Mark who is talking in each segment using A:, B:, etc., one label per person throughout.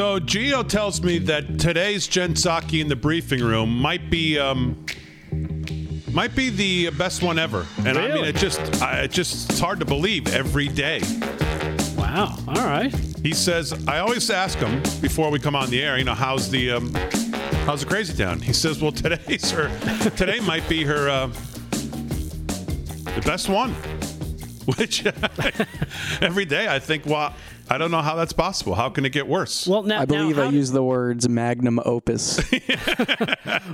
A: So Gio tells me that today's Jen Psaki in the briefing room might be um, might be the best one ever, and I mean it just I, it just it's hard to believe every day.
B: Wow. All right.
A: He says I always ask him before we come on the air, you know, how's the um, how's the crazy town? He says, well, today's her today might be her uh, the best one. Which every day I think, well, I don't know how that's possible. How can it get worse?
B: Well, now
C: I believe
B: now,
C: I
B: how,
C: use the words magnum opus.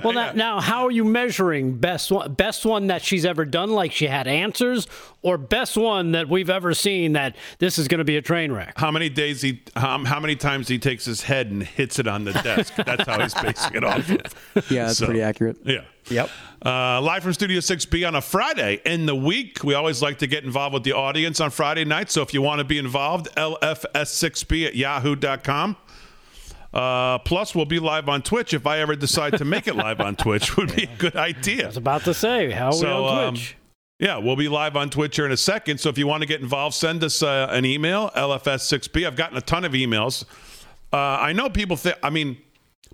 B: Well, now, now, how are you measuring best one? Best one that she's ever done, like she had answers, or best one that we've ever seen that this is going to be a train wreck?
A: how many days he um, how many times he takes his head and hits it on the desk that's how he's basing it off of.
C: Yeah, that's
A: So,
C: pretty accurate.
A: yeah
D: Yep.
A: Uh, live from studio 6b on a friday in the week we always like to get involved with the audience on friday night so if you want to be involved lfs6b at yahoo.com uh, plus we'll be live on twitch if i ever decide to make it live on twitch would be a good idea
B: I was about to say, how are
A: So,
B: we on
A: um,
B: Twitch?
A: Yeah, we'll be live on Twitch here in a second. So if you want to get involved, send us uh, an email, LFS6B. I've gotten a ton of emails. Uh, I know people think, I mean,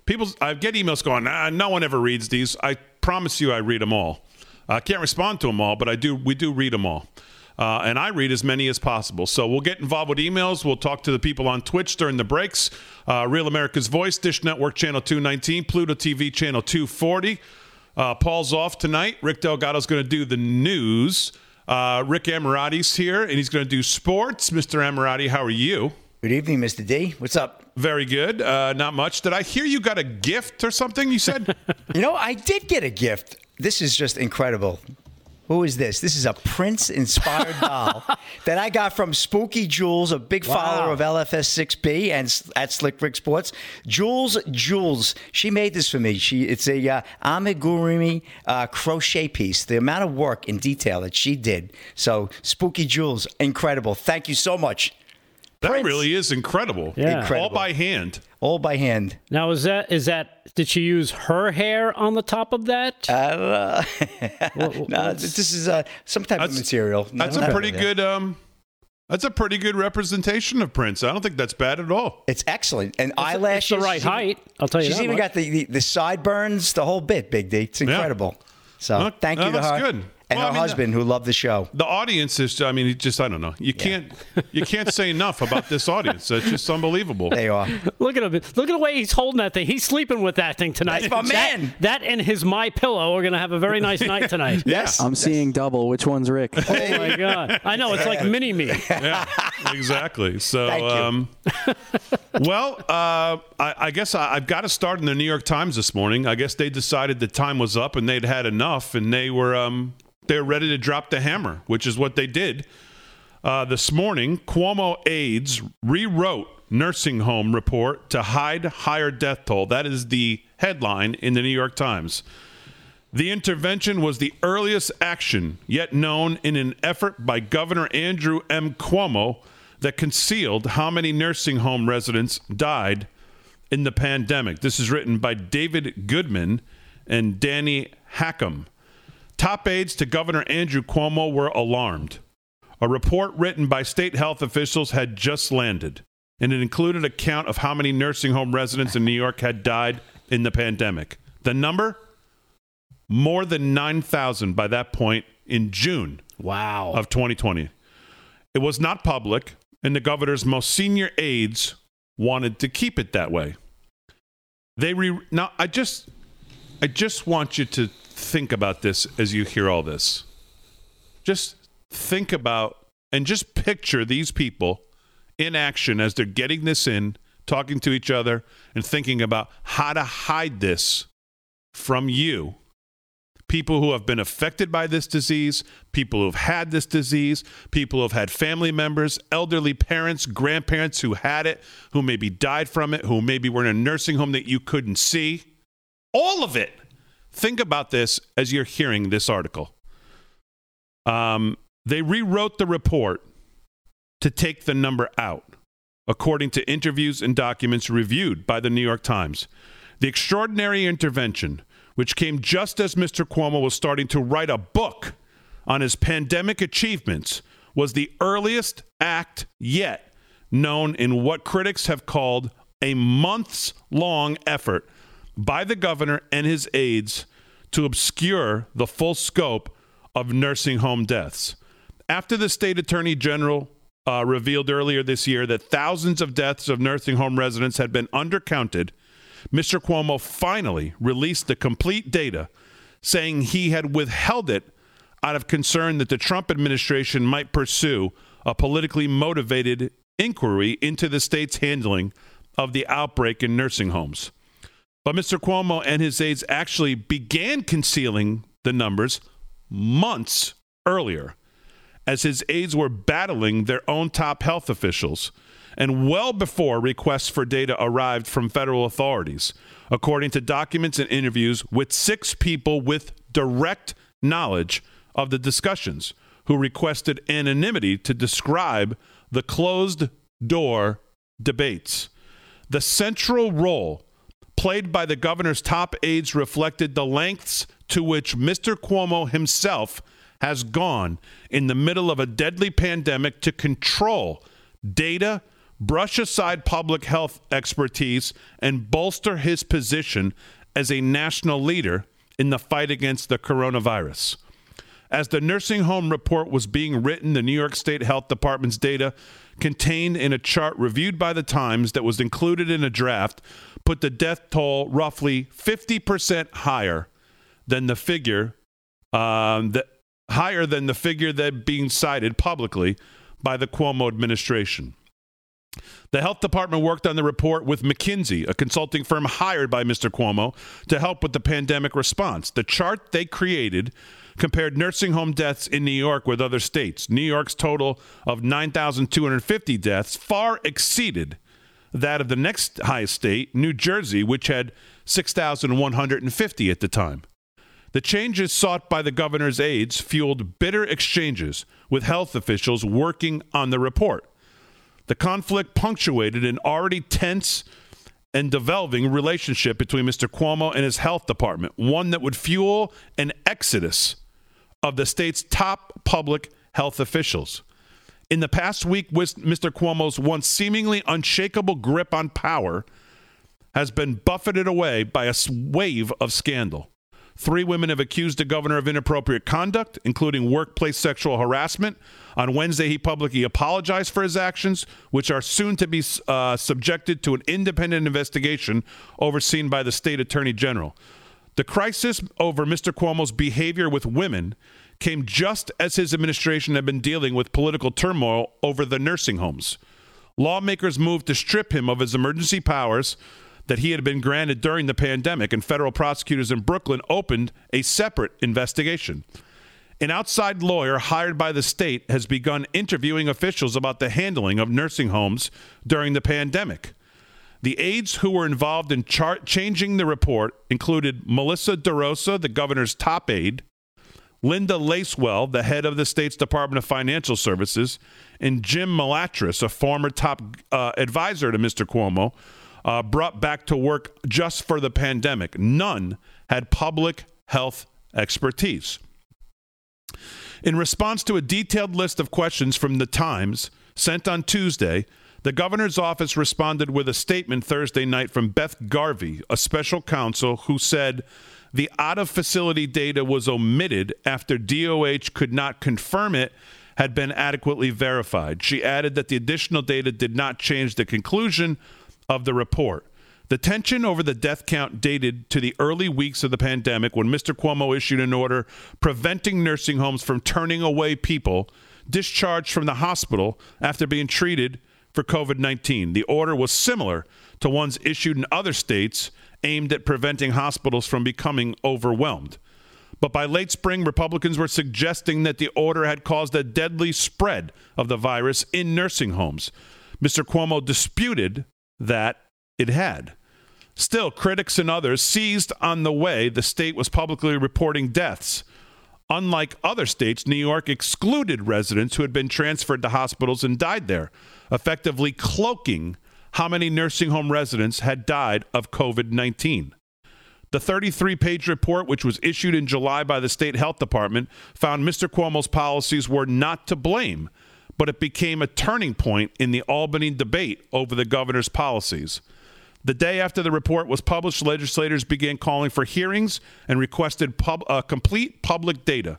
A: people, I get emails going, nah, no one ever reads these. I promise you I read them all. I can't respond to them all, but I do. we do read them all. Uh, and I read as many as possible. So we'll get involved with emails. We'll talk to the people on Twitch during the breaks. Uh, Real America's Voice, Dish Network Channel 219, Pluto TV Channel 240. Uh, Paul's off tonight. Rick Delgado's going to do the news. Uh, Rick Amirati's here, and he's going to do sports. Mr. Amirati, how are you?
D: Good evening, Mr. D. What's up?
A: Very good. Uh, not much. Did I hear you got a gift or something? You said.
D: You know, I did get a gift. This is just incredible. Who is this? This is a Prince inspired doll that I got from Spooky Jules, a big follower of LFS6B and at Slick Rick Sports. Jules, Jules, she made this for me. She It's a uh, amigurumi uh, crochet piece. The amount of work and detail that she did. So, Spooky Jules, incredible. Thank you so much.
A: That
D: Prince.
A: really is incredible.
B: Yeah.
D: Incredible.
A: All by hand.
D: All by hand.
B: Now, is that is that? Did she use her hair on the top of that?
D: Uh, no, this is uh, some type of material.
A: That's
D: No,
A: a pretty
D: no.
A: good. Um, that's a pretty good representation of Prince. I don't think that's bad at all.
D: It's excellent. And
B: It's
D: eyelashes.
B: the right
D: she's
B: height. I'll tell you
D: She's
B: that
D: even
B: much.
D: got the, the, the sideburns, the whole bit, Big D. It's incredible. So
A: Well,
D: thank
A: no,
D: you to
A: that's
D: her.
A: good.
D: And
A: Well,
D: her
A: I mean,
D: husband, who loved the show.
A: The audience is. I mean, it just. I don't know. You can't. You can't say enough about this audience. It's just unbelievable.
D: They are.
B: Look at him! Look at the way he's holding that thing. He's sleeping with that thing tonight.
D: That's my
B: That-
D: man.
B: That, and his my pillow are going to have a very nice night tonight.
D: Yes.
C: I'm seeing double. Which one's Rick?
B: Oh my god! I know it's like mini me.
A: yeah, exactly. So,
D: Thank you.
A: um, well, uh, I, I guess I, I've got to start in the New York Times this morning. I guess they decided the time was up and they'd had enough, and they were um, they were ready to drop the hammer, which is what they did. Uh, this morning, Cuomo aides rewrote nursing home report to hide higher death toll. That is the headline in the New York Times. The intervention was the earliest action yet known in an effort by Governor Andrew M. Cuomo that concealed how many nursing home residents died in the pandemic. This is written by David Goodman and Danny Hakim. Top aides to Governor Andrew Cuomo were alarmed. A report written by state health officials had just landed, and it included a count of how many nursing home residents in New York had died in the pandemic. The number? More than 9,000 by that point in June
B: Wow.
A: of 2020. It was not public, and the governor's most senior aides wanted to keep it that way. They re- now I just I just want you to think about this as you hear all this. Just think about and just picture these people in action as they're getting this in, talking to each other and thinking about how to hide this from you people who have been affected by this disease, people who have had this disease, people who have had family members, elderly parents, grandparents who had it, who maybe died from it, who maybe were in a nursing home that you couldn't see. All of it. Think about this as you're hearing this article. Um, they rewrote the report to take the number out, according to interviews and documents reviewed by the New York Times. The extraordinary intervention which came just as Mr. Cuomo was starting to write a book on his pandemic achievements, was the earliest act yet known in what critics have called a months long effort by the governor and his aides to obscure the full scope of nursing home deaths. After the state attorney general uh, revealed earlier this year that thousands of deaths of nursing home residents had been undercounted Mr. Cuomo finally released the complete data, saying he had withheld it out of concern that the Trump administration might pursue a politically motivated inquiry into the state's handling of the outbreak in nursing homes. But Mr. Cuomo and his aides actually began concealing the numbers months earlier, as his aides were battling their own top health officials and well before requests for data arrived from federal authorities, according to documents and interviews with six people with direct knowledge of the discussions who requested anonymity to describe the closed door debates. The central role played by the governor's top aides reflected the lengths to which Mr. Cuomo himself has gone in the middle of a deadly pandemic to control data brush aside public health expertise, and bolster his position as a national leader in the fight against the coronavirus. As the nursing home report was being written, the New York State Health Department's data contained in a chart reviewed by the Times that was included in a draft put the death toll roughly 50% higher than the figure um, that higher than the figure that being cited publicly by the Cuomo administration. The health department worked on the report with McKinsey, a consulting firm hired by Mr. Cuomo to help with the pandemic response. The chart they created compared nursing home deaths in New York with other states. New York's total of 9,250 deaths far exceeded that of the next highest state, New Jersey, which had 6,150 at the time. The changes sought by the governor's aides fueled bitter exchanges with health officials working on the report. The conflict punctuated an already tense and developing relationship between Mr. Cuomo and his health department, one that would fuel an exodus of the state's top public health officials. In the past week, Mr. Cuomo's once seemingly unshakable grip on power has been buffeted away by a wave of scandal. Three women have accused the governor of inappropriate conduct, including workplace sexual harassment. On Wednesday, he publicly apologized for his actions, which are soon to be uh, subjected to an independent investigation overseen by the state attorney general. The crisis over Mr. Cuomo's behavior with women came just as his administration had been dealing with political turmoil over the nursing homes. Lawmakers moved to strip him of his emergency powers that he had been granted during the pandemic, and federal prosecutors in Brooklyn opened a separate investigation. An outside lawyer hired by the state has begun interviewing officials about the handling of nursing homes during the pandemic. The aides who were involved in char- changing the report included Melissa DeRosa, the governor's top aide, Linda Lacewell, the head of the state's Department of Financial Services, and Jim Malatras, a former top uh, advisor to Mr. Cuomo, uh, brought back to work just for the pandemic. None had public health expertise. In response to a detailed list of questions from the Times sent on Tuesday, the governor's office responded with a statement Thursday night from Beth Garvey, a special counsel, who said the out of facility data was omitted after DOH could not confirm it had been adequately verified. She added that the additional data did not change the conclusion of the report. The tension over the death count dated to the early weeks of the pandemic when Mr. Cuomo issued an order preventing nursing homes from turning away people discharged from the hospital after being treated for COVID 19. The order was similar to ones issued in other states aimed at preventing hospitals from becoming overwhelmed. But by late spring, Republicans were suggesting that the order had caused a deadly spread of the virus in nursing homes. Mr. Cuomo disputed that it had. Still, critics and others seized on the way the state was publicly reporting deaths. Unlike other states, New York excluded residents who had been transferred to hospitals and died there, effectively cloaking how many nursing home residents had died of COVID 19. The 33 page report, which was issued in July by the state health department, found Mr. Cuomo's policies were not to blame, but it became a turning point in the Albany debate over the governor's policies. The day after the report was published, legislators began calling for hearings and requested pub, uh, complete public data.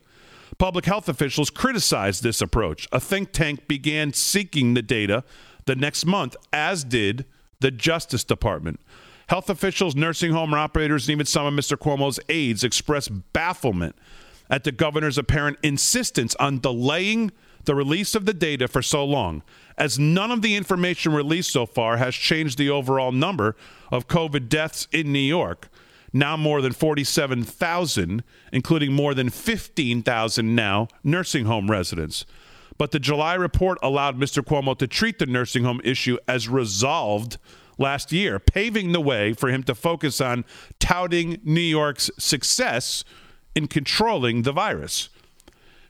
A: Public health officials criticized this approach. A think tank began seeking the data the next month, as did the Justice Department. Health officials, nursing home operators, and even some of Mr. Cuomo's aides expressed bafflement at the governor's apparent insistence on delaying the release of the data for so long as none of the information released so far has changed the overall number of COVID deaths in New York, now more than 47,000, including more than 15,000 now nursing home residents. But the July report allowed Mr. Cuomo to treat the nursing home issue as resolved last year, paving the way for him to focus on touting New York's success in controlling the virus.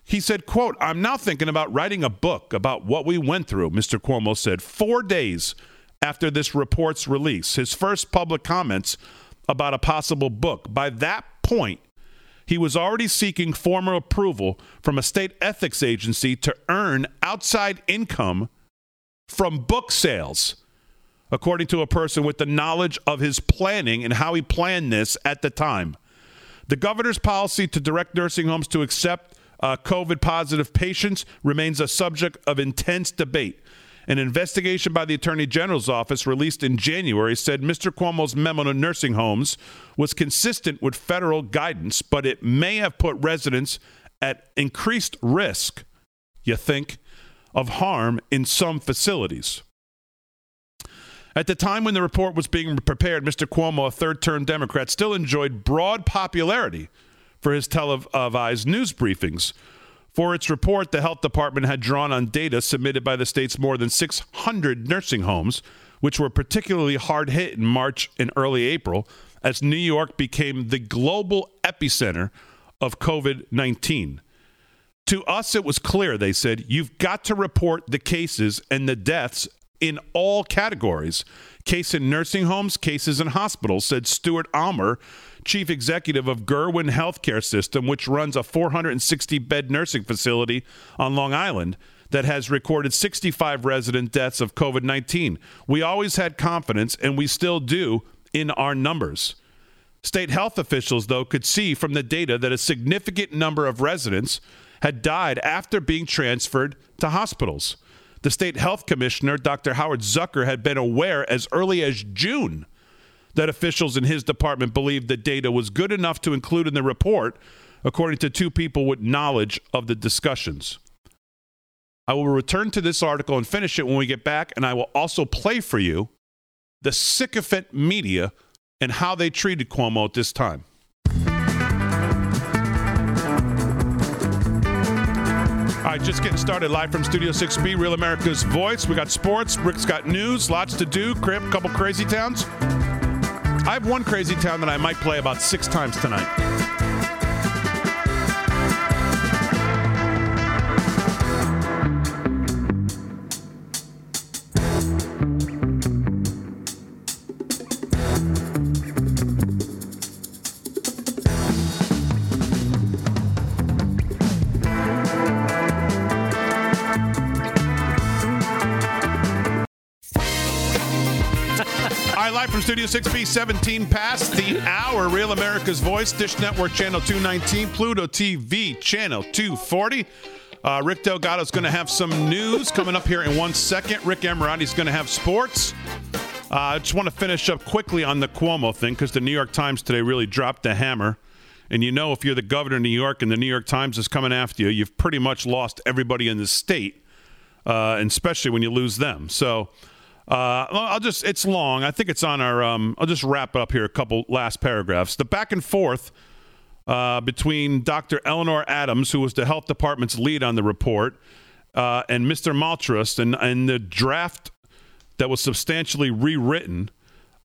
A: He said, quote, I'm now thinking about writing a book about what we went through, Mr. Cuomo said, four days after this report's release, his first public comments about a possible book. By that point, he was already seeking formal approval from a state ethics agency to earn outside income from book sales, according to a person with the knowledge of his planning and how he planned this at the time. The governor's policy to direct nursing homes to accept uh, COVID positive patients remains a subject of intense debate. An investigation by the Attorney General's office released in January said Mr. Cuomo's memo to nursing homes was consistent with federal guidance, but it may have put residents at increased risk, you think, of harm in some facilities. At the time when the report was being prepared, Mr. Cuomo, a third term Democrat, still enjoyed broad popularity for his televised news briefings. For its report, the health department had drawn on data submitted by the state's more than 600 nursing homes, which were particularly hard hit in March and early April as New York became the global epicenter of COVID 19. To us, it was clear, they said, you've got to report the cases and the deaths in all categories. Case in nursing homes, cases in hospitals, said Stuart Almer, chief executive of Gurwin Healthcare System, which runs a 460 bed nursing facility on Long Island that has recorded 65 resident deaths of COVID 19. We always had confidence, and we still do, in our numbers. State health officials, though, could see from the data that a significant number of residents had died after being transferred to hospitals. The state health commissioner, Dr. Howard Zucker, had been aware as early as June that officials in his department believed the data was good enough to include in the report, according to two people with knowledge of the discussions. I will return to this article and finish it when we get back, and I will also play for you the sycophant media and how they treated Cuomo at this time. All right, just getting started live from Studio 6B, Real America's Voice. We got sports, Rick's got news, lots to do, crib, couple crazy towns. I have one crazy town that I might play about six times tonight. From Studio 6B, 17 past the hour. Real America's Voice, Dish Network Channel 219, Pluto TV Channel 240. Uh, Rick Delgado's going to have some news coming up here in one second. Rick Emirati's going to have sports. Uh, I just want to finish up quickly on the Cuomo thing because the New York Times today really dropped the hammer. And you know, if you're the governor of New York and the New York Times is coming after you, you've pretty much lost everybody in the state, uh, and especially when you lose them. So uh, I'll just, it's long. I think it's on our, um, I'll just wrap up here a couple last paragraphs. The back and forth uh, between Dr. Eleanor Adams, who was the health department's lead on the report, uh, and Mr. Maltras, and, and the draft that was substantially rewritten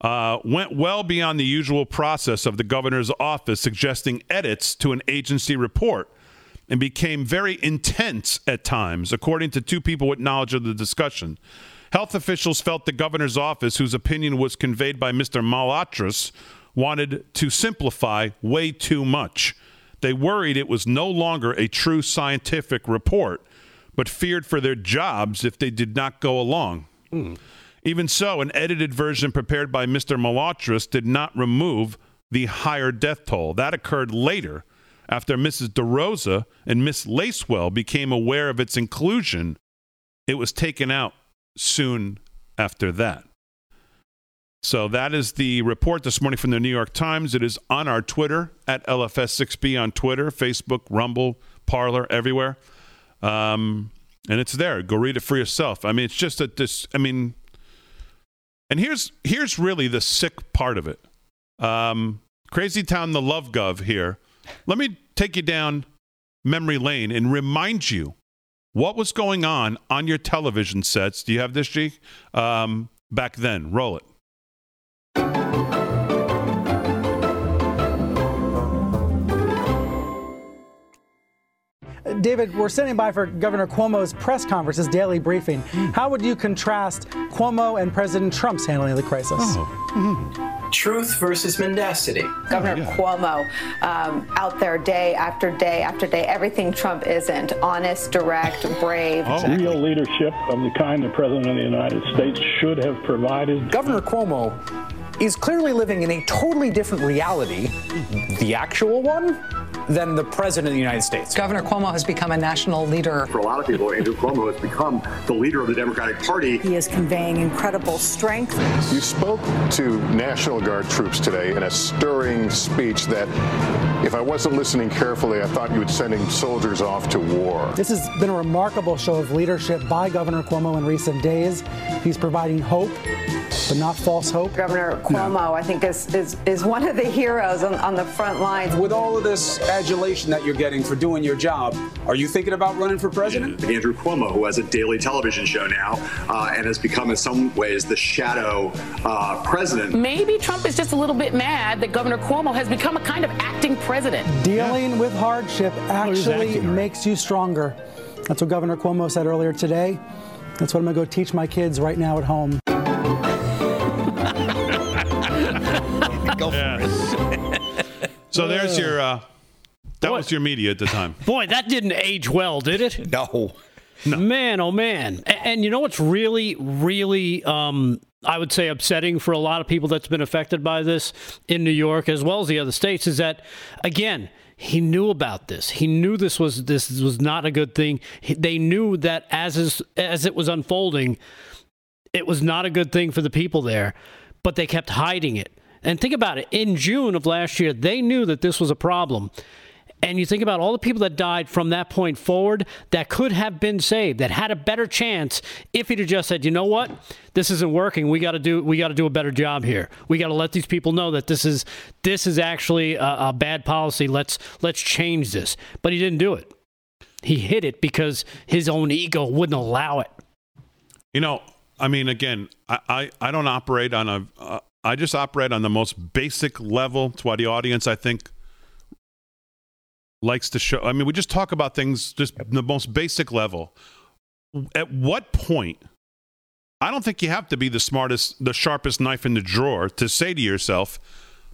A: uh, went well beyond the usual process of the governor's office suggesting edits to an agency report and became very intense at times, according to two people with knowledge of the discussion. Health officials felt the governor's office, whose opinion was conveyed by Mr. Maltras, wanted to simplify way too much. They worried it was no longer a true scientific report, but feared for their jobs if they did not go along. Mm. Even so, an edited version prepared by Mr. Maltras did not remove the higher death toll. That occurred later after Mrs. DeRosa and Miss Lacewell became aware of its inclusion. It was taken out soon after that. So that is the report this morning from the New York Times. It is on our Twitter at LFS6B on Twitter, Facebook, Rumble, Parler, everywhere. Um, and it's there. Go read it for yourself. I mean, it's just that this, I mean, and here's here's really the sick part of it. Um, Crazy Town, the Love Gov here. Let me take you down memory lane and remind you what was going on on your television sets. Do you have this, G? Um, back then, roll it.
E: David, we're standing by for Governor Cuomo's press conference, his daily briefing. How would you contrast Cuomo and President Trump's handling of the crisis? Oh.
F: Mm-hmm. Truth versus mendacity.
G: Governor oh, yeah. Cuomo um, out there day after day after day, everything Trump isn't honest, direct, brave.
H: Oh. Real leadership of the kind the President of the United States should have provided.
I: Governor Cuomo is clearly living in a totally different reality, the actual one, than the President of the United States.
J: Governor Cuomo has become a national leader.
K: For a lot of people, Andrew Cuomo has become the leader of the Democratic Party.
L: He is conveying incredible strength.
M: You spoke to National Guard troops today in a stirring speech that, if I wasn't listening carefully, I thought you were sending soldiers off to war.
E: This has been a remarkable show of leadership by Governor Cuomo in recent days. He's providing hope but not false hope.
G: Governor Cuomo, no. I think, is, is, is one of the heroes on, on the front lines.
N: With all of this adulation that you're getting for doing your job, are you thinking about running for president?
K: Andrew Cuomo, who has a daily television show now uh, and has become, in some ways, the shadow uh, president.
O: Maybe Trump is just a little bit mad that Governor Cuomo has become a kind of acting president.
E: Dealing yeah. with hardship oh, actually oh, makes you stronger. That's what Governor Cuomo said earlier today. That's what I'm going to go teach my kids right now at home.
A: Go for it. so there's your. Uh, that Boy. was your media at the time.
B: Boy, that didn't age well, did it?
D: No.
B: no. Man, oh man. And, and, you know what's really, really, um, I would say, upsetting for a lot of people that's been affected by this in New York as well as the other states is that, again, he knew about this. He knew this was this was not a good thing. He, they knew that as is, as it was unfolding, it was not a good thing for the people there, but they kept hiding it. And think about it. In June of last year, they knew that this was a problem. And you think about all the people that died from that point forward that could have been saved, that had a better chance if he'd have just said, "You know what? This isn't working. We got to do we got to do a better job here. We got to let these people know that this is this is actually a, a bad policy. Let's let's change this." But he didn't do it. He hid it because his own ego wouldn't allow it.
A: You know, I mean, again, I, I, I don't operate on a. Uh, I just operate on the most basic level. Why the audience, I think, likes to show. I mean, we just talk about things just the most basic level. At what point? I don't think you have to be the smartest, the sharpest knife in the drawer to say to yourself,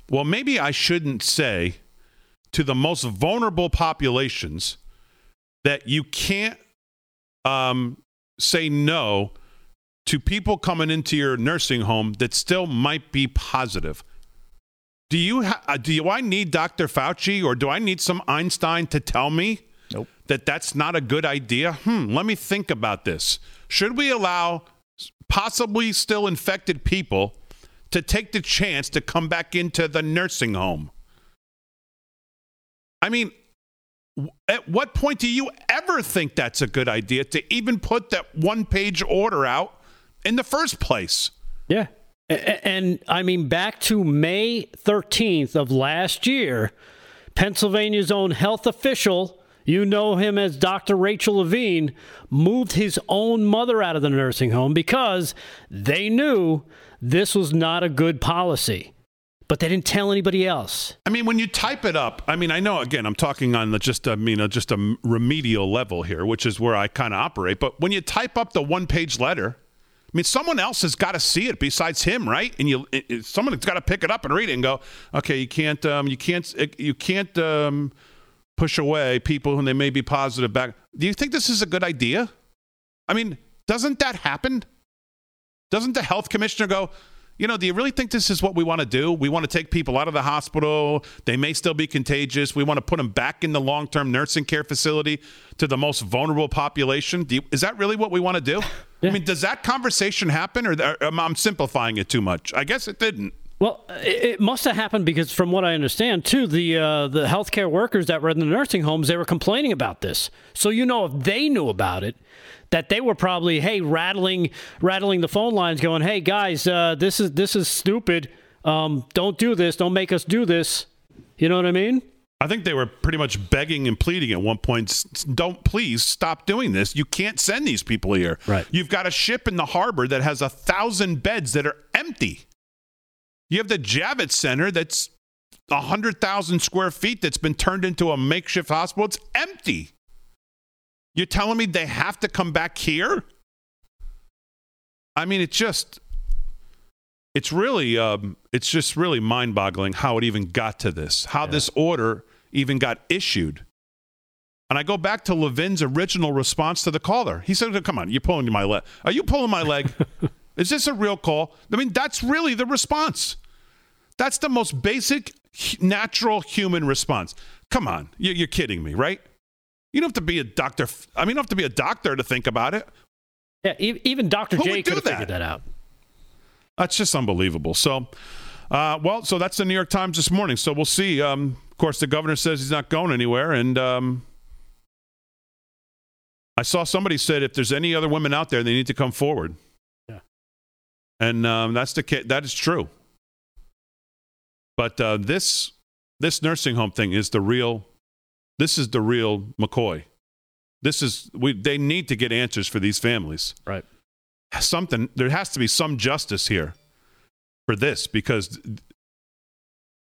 A: well, maybe I shouldn't say to the most vulnerable populations that you can't um, say no to people coming into your nursing home that still might be positive. Do you ha- uh, do I need Dr. Fauci or do I need some Einstein to tell me
D: nope.
A: that that's not a good idea? Hmm, let me think about this. Should we allow possibly still infected people to take the chance to come back into the nursing home? I mean, at what point do you ever think that's a good idea to even put that one page order out in the first place?
B: Yeah. And I mean, back to May 13th of last year, Pennsylvania's own health official, you know him as Dr. Rachel Levine, moved his own mother out of the nursing home because they knew this was not a good policy. But they didn't tell anybody else.
A: I mean, when you type it up, I mean, I know again, I'm talking on the just, I mean, just a remedial level here, which is where I kind of operate. But when you type up the one page letter, I mean, someone else has got to see it besides him, right? And you, it, someone's got to pick it up and read it and go, okay, you can't, um, you can't, you can't um, push away people when they may be positive back. Do you think this is a good idea? I mean, doesn't that happen? Doesn't the health commissioner go, you know, do you really think this is what we want to do? We want to take people out of the hospital. They may still be contagious. We want to put them back in the long term nursing care facility to the most vulnerable population. You, is that really what we want to do? Yeah. I mean, does that conversation happen, or, or I'm simplifying it too much? I guess it didn't.
B: Well, it must have happened because, from what I understand, too, the uh, the healthcare workers that were in the nursing homes they were complaining about this. So you know, if they knew about it, that they were probably hey rattling rattling the phone lines, going, "Hey guys, uh, this is this is stupid. Um, don't do this. Don't make us do this." You know what I mean?
A: I think they were pretty much begging and pleading at one point. Don't please stop doing this. You can't send these people here.
B: Right.
A: You've got a ship in the harbor that has a thousand beds that are empty. You have the Javits Center that's a hundred thousand square feet that's been turned into a makeshift hospital. It's empty. You're telling me they have to come back here? I mean, it's just, it's really, um, it's just really mind-boggling how it even got to this, how yeah. this order even got issued. And I go back to Levin's original response to the caller. He said, "Come on, you're pulling my leg. Are you pulling my leg? Is this a real call?" I mean, that's really the response. That's the most basic, natural human response. Come on, you're kidding me, right? You don't have to be a doctor. I mean, you don't have to be a doctor to think about it.
B: Yeah, even Dr. J could have that? figured that out.
A: That's just unbelievable. So, uh, well, so that's the New York Times this morning. So we'll see. Um, of course, the governor says he's not going anywhere, and um, I saw somebody said if there's any other women out there, they need to come forward.
B: Yeah,
A: and um, that's the that is true. But uh, this this nursing home thing is the real this is the real McCoy. This is we. They need to get answers for these families.
B: Right.
A: Something. There has to be some justice here for this because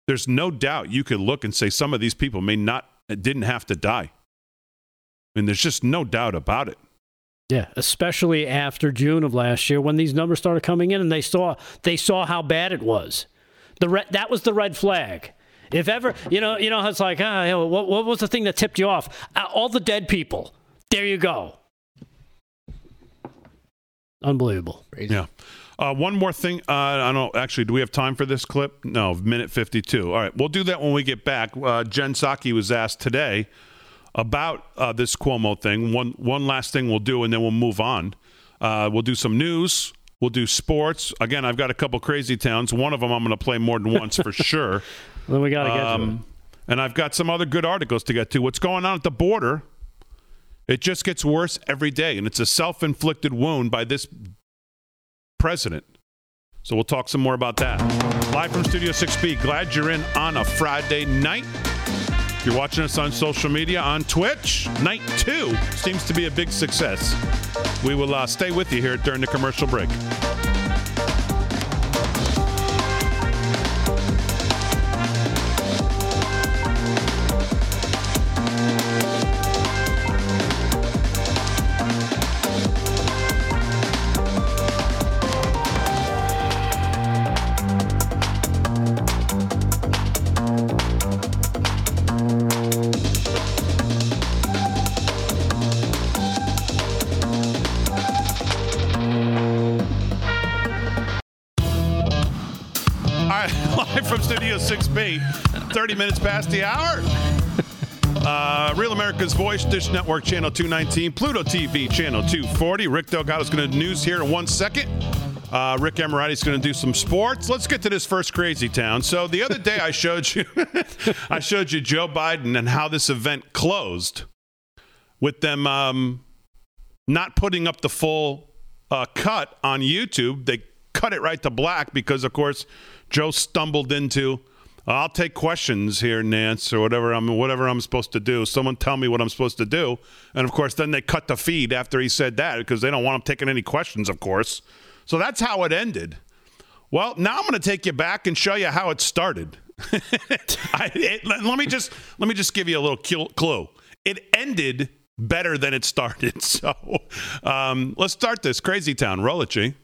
A: there's no doubt you could look and say some of these people may not didn't have to die. I mean, there's just no doubt about it.
B: Yeah, especially after June of last year when these numbers started coming in and they saw they saw how bad it was. The re- that was the red flag. If ever, you know, you know, it's like, ah, what, what was the thing that tipped you off? Uh, all the dead people. There you go. Unbelievable.
A: Crazy. Yeah. Uh, one more thing. Uh, I don't. Actually, do we have time for this clip? No, minute 52. All right. We'll do that when we get back. Uh, Jen Psaki was asked today about uh, this Cuomo thing. One, one last thing we'll do, and then we'll move on. Uh, we'll do some news. We'll do sports. Again, I've got a couple crazy towns. One of them I'm going to play more than once for sure.
B: Then we got to get um, to it.
A: And I've got some other good articles to get to. What's going on at the border? It just gets worse every day, and it's a self inflicted wound by this president. So we'll talk some more about that. Live from Studio 6B. Glad you're in on a Friday night. If you're watching us on social media, on Twitch, night two seems to be a big success. We will uh, stay with you here during the commercial break. 30 minutes past the hour. Uh, Real America's Voice, Dish Network, Channel 219, Pluto TV, Channel 240. Rick Delgado's going to news here in one second. Uh, Rick Emirati's going to do some sports. Let's get to this first crazy town. So the other day I showed you, I showed you Joe Biden and how this event closed with them um, not putting up the full uh, cut on YouTube. They cut it right to black because, of course, Joe stumbled into. I'll take questions here, Nance, or whatever I'm whatever I'm supposed to do. Someone tell me what I'm supposed to do, and of course, then they cut the feed after he said that because they don't want him taking any questions, of course. So that's how it ended. Well, now I'm going to take you back and show you how it started. I, it, let me just let me just give you a little clue. It ended better than it started. So um, let's start this crazy town. Roll it, G.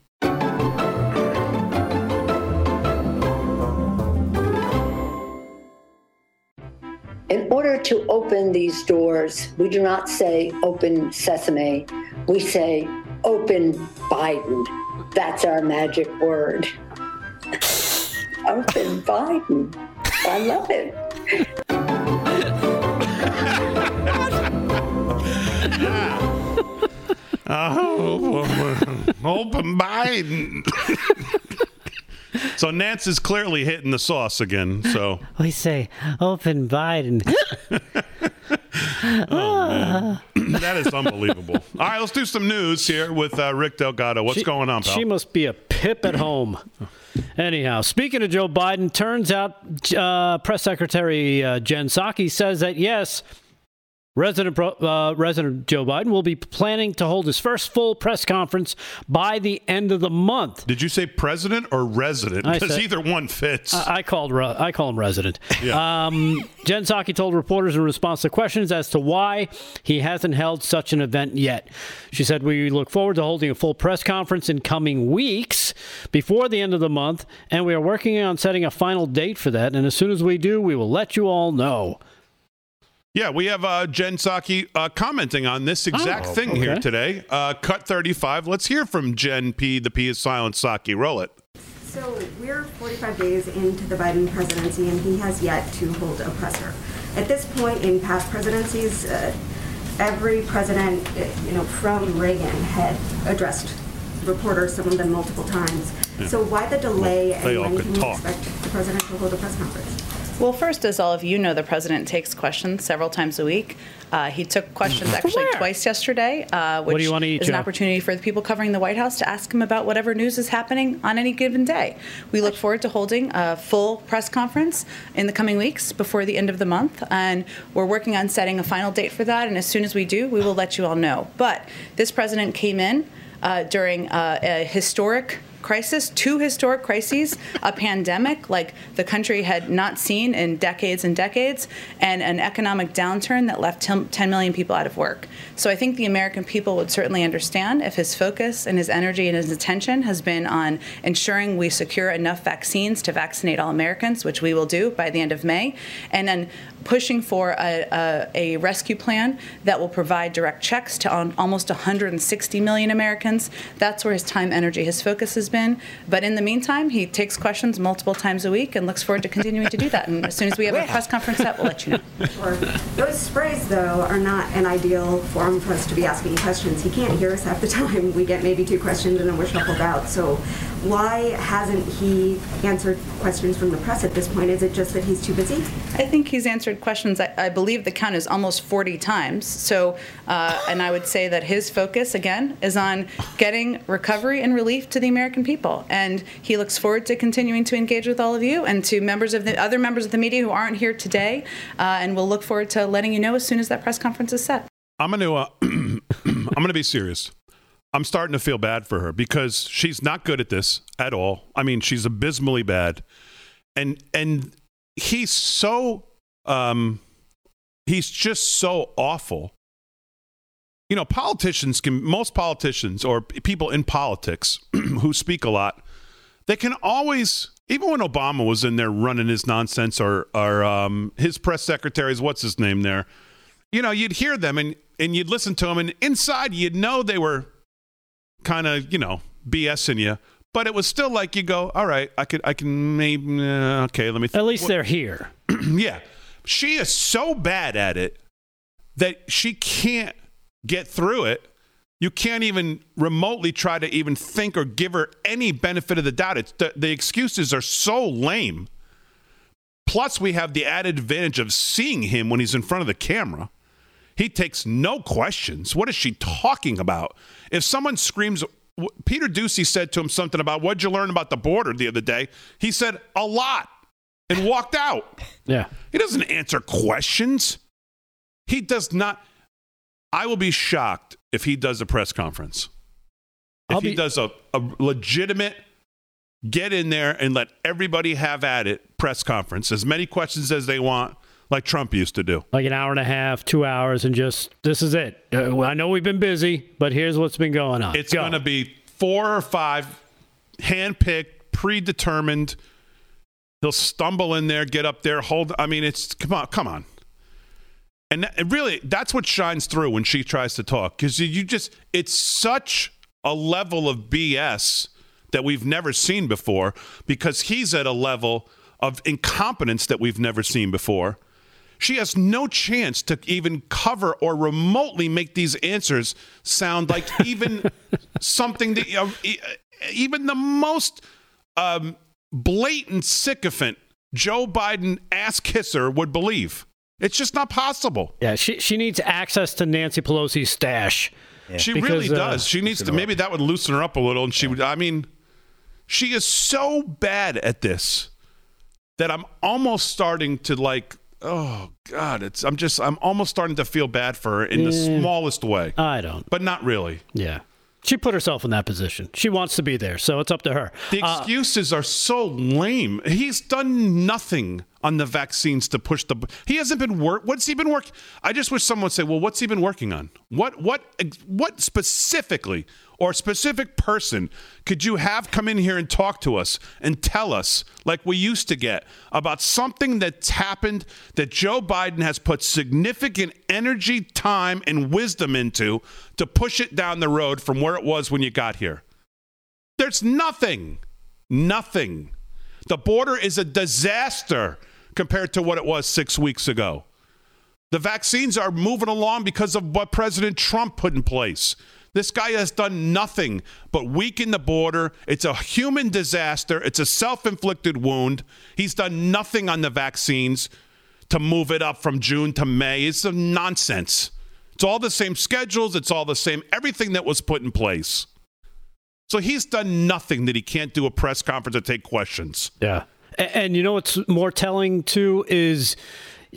P: In order to open these doors, we do not say open sesame. We say open Biden. That's our magic word. open Biden. I love it.
A: oh, open Biden. so Nance is clearly hitting the sauce again. So
B: we say open Biden.
A: oh, man. that is unbelievable. All right, let's do some news here with uh, Rick Delgado. What's
B: she,
A: going on, pal?
B: She must be a pip at home. Anyhow, speaking of Joe Biden, turns out uh, Press Secretary uh, Jen Psaki says that yes, Resident, uh, Resident Joe Biden will be planning to hold his first full press conference by the end of the month.
A: Did you say president or resident? Because either one fits.
B: I, I called I call him resident.
A: Yeah.
B: Um, Jen Psaki told reporters in response to questions as to why he hasn't held such an event yet. She said, "We look forward to holding a full press conference in coming weeks before the end of the month, and we are working on setting a final date for that. And as soon as we do, we will let you all know."
A: Yeah, we have uh, Jen Psaki uh, commenting on this exact
B: oh,
A: thing
B: okay.
A: here today. Uh, cut 35. Let's hear from Jen P. The P is silent. Psaki, roll it.
Q: So we're 45 days into the Biden presidency, and he has yet to hold a presser. At this point in past presidencies, uh, every president, uh, you know, from Reagan had addressed reporters, some of them multiple times.
A: Yeah.
Q: So why the delay,
A: Well, they
Q: and
A: all
Q: when
A: could
Q: can we
A: talk.
Q: expect the president to hold a press conference?
R: Well, first, as all of you know, the president takes questions several times a week. Uh, he took questions actually twice yesterday, uh, which
B: What do you wanna eat,
R: is an opportunity for the people covering the White House to ask him about whatever news is happening on any given day. We look forward to holding a full press conference in the coming weeks before the end of the month, and we're working on setting a final date for that. And as soon as we do, we will let you all know. But this president came in uh, during uh, a historic crisis, two historic crises, a pandemic like the country had not seen in decades and decades, and an economic downturn that left 10 million people out of work. So I think the American people would certainly understand if his focus and his energy and his attention has been on ensuring we secure enough vaccines to vaccinate all Americans, which we will do by the end of May, and then pushing for a, a, a rescue plan that will provide direct checks to al- almost 160 million Americans. That's where his time, energy, his focus has been. But in the meantime, he takes questions multiple times a week and looks forward to continuing to do that. And as soon as we have a press conference set, we'll let you know.
Q: Sure. Those sprays, though, are not an ideal forum for us to be asking questions. He can't hear us half the time. We get maybe two questions and then we're shuffled out. So why hasn't he answered questions from the press at this point? Is it just that he's too busy?
R: I think he's answered questions. I, I believe the count is almost 40 times. So, uh, and I would say that his focus again is on getting recovery and relief to the American people, and he looks forward to continuing to engage with all of you and to members of the other members of the media who aren't here today. Uh, and we'll look forward to letting you know as soon as that press conference is set.
A: I'm going to uh, I'm going to be serious. I'm starting to feel bad for her because she's not good at this at all. I mean, she's abysmally bad. And and he's so um he's just so awful. You know, politicians can most politicians or people in politics who speak a lot, they can always even when Obama was in there running his nonsense or or um his press secretaries, what's his name there? You know, you'd hear them and and you'd listen to them and inside you'd know they were kind of, you know, BSing you, but it was still like you go, all right, I could, I can maybe, uh, okay, let me. Th-
B: At least they're here.
A: yeah, she is so bad at it that she can't get through it. You can't even remotely try to even think or give her any benefit of the doubt. It's the, the excuses are so lame. Plus, we have the added advantage of seeing him when he's in front of the camera. He takes no questions. What is she talking about? If someone screams, Peter Doocy said to him something about, What'd you learn about the border the other day? He said, A lot and walked out.
B: Yeah.
A: He doesn't answer questions. He does not. I will be shocked if he does a press conference. If he does a, a legitimate get in there and let everybody have at it press conference, as many questions as they want, like Trump used to do.
B: Like an hour and a half, two hours, and just this is it. Uh, well, I know we've been busy, but here's what's been going on.
A: It's
B: Go.
A: going to be four or five handpicked, predetermined. He'll stumble in there, get up there, hold. I mean, it's come on, come on. And that, really, that's what shines through when she tries to talk because you just, it's such a level of BS that we've never seen before because he's at a level of incompetence that we've never seen before. She has no chance to even cover or remotely make these answers sound like even something that uh, even the most um, blatant sycophant Joe Biden ass kisser would believe. It's just not possible.
B: Yeah, she she needs access to Nancy Pelosi's stash.
A: She
B: Because,
A: really
B: uh,
A: does. She needs to. Maybe that would loosen her up a little, and she would. I mean, she is so bad at this that I'm almost starting to like. Oh God, it's. I'm just. I'm almost starting to feel bad for her in the smallest way,
B: I don't.
A: but not really.
B: Yeah. She put herself in that position. She wants to be there, so it's up to her.
A: The
B: Uh,
A: excuses are so lame. He's done nothing on the vaccines to push the. He hasn't been work. What's he been working? I just wish someone would say, "Well, what's he been working on? What what what specifically or a specific person could you have come in here and talk to us and tell us like we used to get about something that's happened that Joe Biden has put significant energy, time, and wisdom into to push it down the road from where it was when you got here." There's nothing. Nothing. The border is a disaster compared to what it was six weeks ago. The vaccines are moving along because of what President Trump put in place. This guy has done nothing but weaken the border. It's a human disaster. It's a self inflicted wound. He's done nothing on the vaccines to move it up from June to May. It's nonsense. It's all the same schedules. It's all the same, everything that was put in place. So he's done nothing that he can't do a press conference to take questions.
B: Yeah. And you know what's more telling too is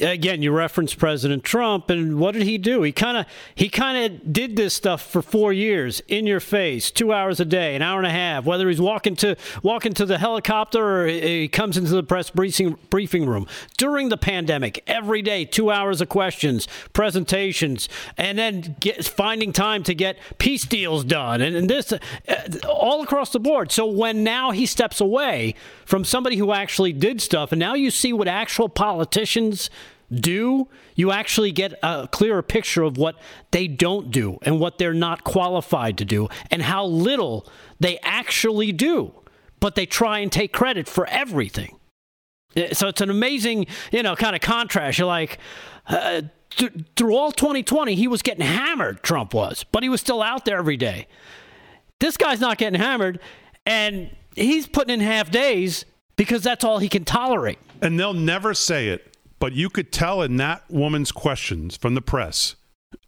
B: again you reference President Trump and what did he do? He kind of he kind of did this stuff for 4 years in your face, 2 hours a day, an hour and a half, whether he's walking to walking to the helicopter or he comes into the press briefing briefing room during the pandemic every day, 2 hours of questions, presentations, and then get, finding time to get peace deals done and, and this uh, all across the board. So when now he steps away from somebody who actually did stuff, and now you see what actual politicians do, you actually get a clearer picture of what they don't do and what they're not qualified to do and how little they actually do. But they try and take credit for everything. Uh, So it's an amazing, you know, kind of contrast. You're like, uh, th- through all 2020, he was getting hammered, Trump was, but he was still out there every day. This guy's not getting hammered, and he's putting in half days because that's all he can tolerate.
A: And they'll never say it, but you could tell in that woman's questions from the press,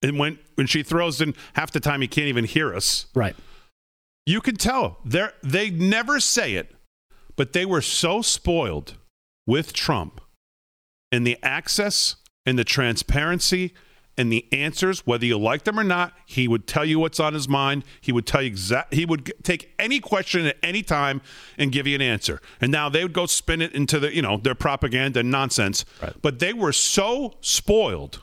A: and when when she throws in half the time he can't even hear us.
B: Right.
A: You can tell they they never say it, but they were so spoiled with Trump and the access and the transparency and the answers, whether you like them or not, he would tell you what's on his mind. He would tell you exact. He would take any question at any time and give you an answer. And now they would go spin it into the you know their propaganda and nonsense. But they were so spoiled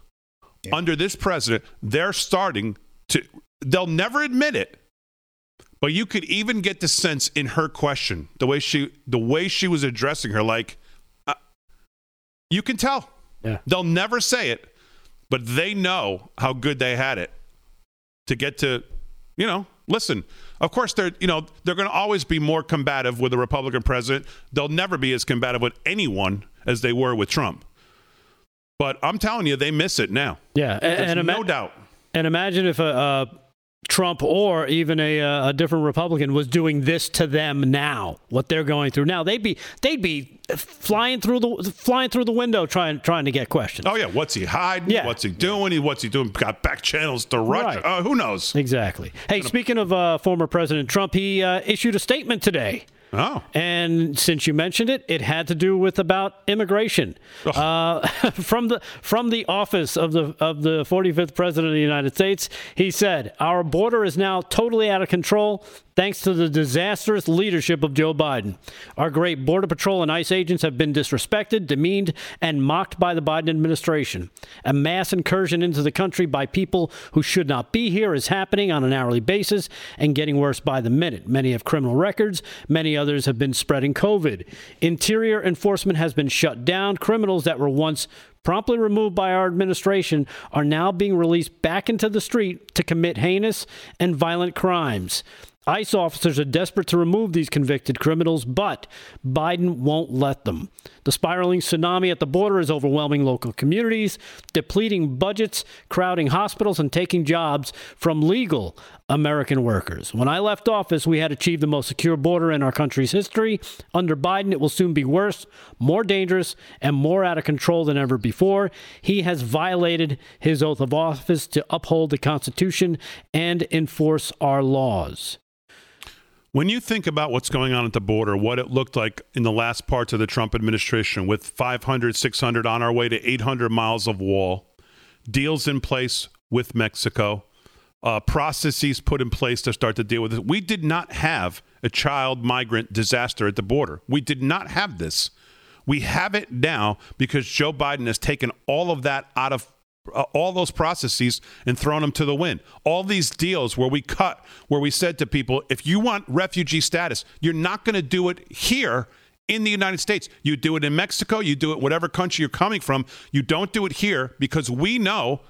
A: under this president. They're starting to. They'll never admit it. But you could even get the sense in her question, the way she, the way she was addressing her, like, uh, you can tell.
B: Yeah.
A: They'll never say it, but they know how good they had it to get to, you know, Listen, of course they're you know they're going to always be more combative with a Republican president. They'll never be as combative with anyone as they were with Trump. But I'm telling you, they miss it now.
B: Yeah, and, and
A: no doubt.
B: And imagine if a, a Trump or even a, uh, a different Republican was doing this to them now, what they're going through now, they'd be they'd be flying through the flying through the window trying trying to get questions.
A: Oh yeah, what's he hiding?
B: Yeah.
A: What's he doing? He- What's he doing? Got back channels to Russia?
B: Right.
A: Uh, who knows?
B: Exactly. Hey, speaking of uh, former President Trump, he uh, issued a statement today.
A: Oh.
B: And since you mentioned it, it had to do with about immigration. Uh, from the from the office of the of the 45th President of the United States, he said, "Our border is now totally out of control thanks to the disastrous leadership of Joe Biden. Our great border patrol and ICE agents have been disrespected, demeaned, and mocked by the Biden administration. A mass incursion into the country by people who should not be here is happening on an hourly basis and getting worse by the minute. Many have criminal records, many others have been spreading COVID. Interior enforcement has been shut down. Criminals that were once promptly removed by our administration are now being released back into the street to commit heinous and violent crimes. ICE officers are desperate to remove these convicted criminals, but Biden won't let them. The spiraling tsunami at the border is overwhelming local communities, depleting budgets, crowding hospitals, and taking jobs from legal American workers. When I left office, we had achieved the most secure border in our country's history. Under Biden, it will soon be worse, more dangerous, and more out of control than ever before. He has violated his oath of office to uphold the Constitution and enforce our laws.
A: When you think about what's going on at the border, what it looked like in the last parts of the Trump administration with 500, 600 on our way to 800 miles of wall, deals in place with Mexico, uh, processes put in place to start to deal with it. We did not have a child migrant disaster at the border. We did not have this. We have it now because Joe Biden has taken all of that out of uh, all those processes and thrown them to the wind. All these deals where we cut, where we said to people, if you want refugee status, you're not going to do it here in the United States. You do it in Mexico, you do it whatever country you're coming from. You don't do it here because we know,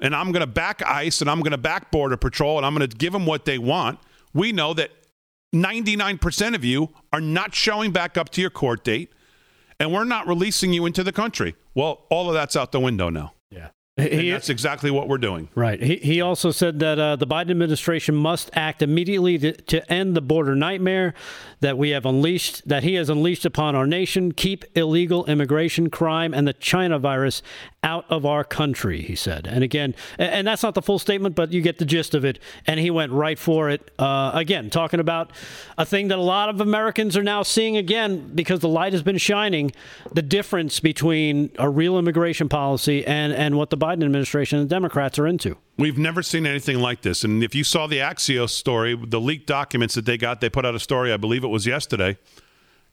A: and I'm going to back ICE and I'm going to back Border Patrol and I'm going to give them what they want. We know that 99% of you are not showing back up to your court date and we're not releasing you into the country. Well, all of that's out the window now.
B: Yeah.
A: And that's exactly what we're doing.
B: Right. He, he also said that uh, the Biden administration must act immediately to, to end the border nightmare that we have unleashed, that he has unleashed upon our nation, keep illegal immigration, crime, and the China virus out of our country, he said. And again, and, and that's not the full statement, but you get the gist of it. And he went right for it. Uh, again, talking about a thing that a lot of Americans are now seeing again because the light has been shining the difference between a real immigration policy and, and what the Biden administration and Democrats are into.
A: We've never seen anything like this. And if you saw the Axios story, the leaked documents that they got, they put out a story, I believe it was yesterday.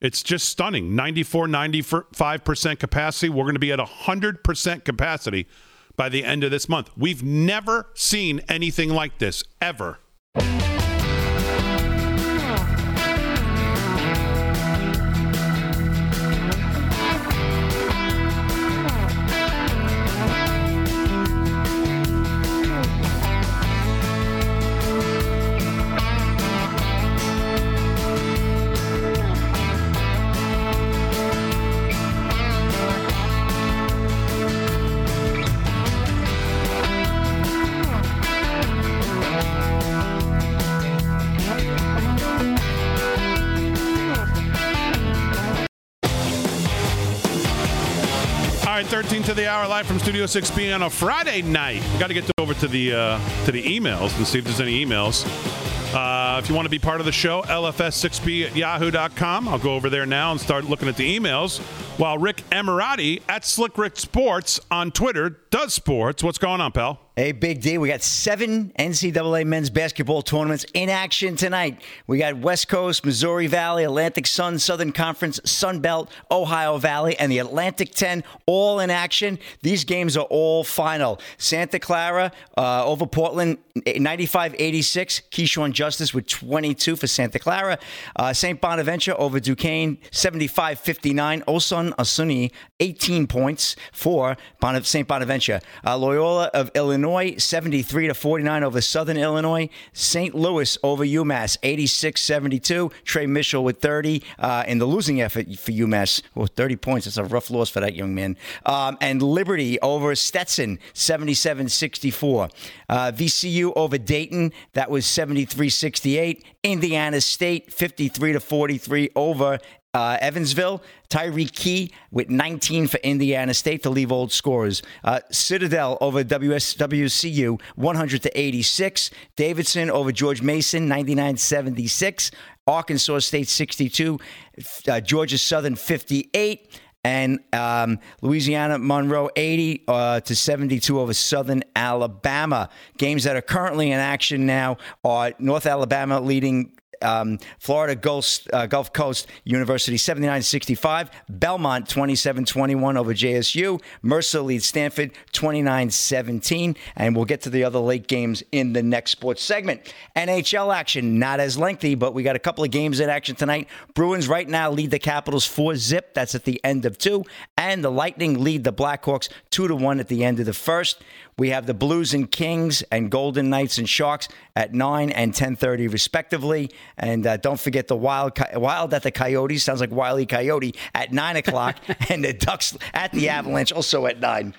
A: It's just stunning. 94, 95% capacity. We're going to be at 100% capacity by the end of this month. We've never seen anything like this, ever. All right, 13 to the hour, live from Studio 6B on a Friday night. Got to get over to the uh, to the emails and see if there's any emails. Uh, if you want to be part of the show, LFS6B at yahoo.com. I'll go over there now and start looking at the emails while Rick Emirati at Slick Rick Sports on Twitter does sports. What's going on, pal?
D: Hey, big D. We got seven NCAA men's basketball tournaments in action tonight. We got West Coast, Missouri Valley, Atlantic Sun, Southern Conference, Sun Belt, Ohio Valley, and the Atlantic 10 all in action. These games are all final. Santa Clara uh, over Portland, 95 86. Keshawn Justice with 22 for Santa Clara. Uh, St. Bonaventure over Duquesne, 75 59. Osun Osunniyi, 18 points for St. Bonaventure. Uh, Loyola of Illinois. Illinois 73 to 49 over Southern Illinois. St. Louis over UMass 86 72. Tre Mitchell with 30 uh, in the losing effort for UMass. Well, 30 points. That's a rough loss for that young man. Um, and Liberty over Stetson 77 64. Uh, VCU over Dayton. That was 73 68. Indiana State 53 to 43 over uh, Evansville, Tyreke Key with 19 for Indiana State to leave old scores. Uh, Citadel over WSWCU 100 to 86. Davidson over George Mason 99 76. Arkansas State 62. Uh, Georgia Southern 58 and um, Louisiana Monroe 80 uh, to 72 over Southern Alabama. Games that are currently in action now are North Alabama leading um, Florida Gulf, uh, Gulf Coast University 79 65. Belmont 27 21 over JSU. Mercer leads Samford 29 17. And we'll get to the other late games in the next sports segment. NHL action, not as lengthy, but we got a couple of games in action tonight. Bruins right now lead the Capitals 4 zip. That's at the end of two. And the Lightning lead the Blackhawks 2 to 1 at the end of the first. We have the Blues and Kings and Golden Knights and Sharks at 9 and 10:30 respectively. And uh, don't forget the Wild Wild at the Coyotes sounds like Wiley Coyote at 9 o'clock, and the Ducks at the Avalanche also at 9.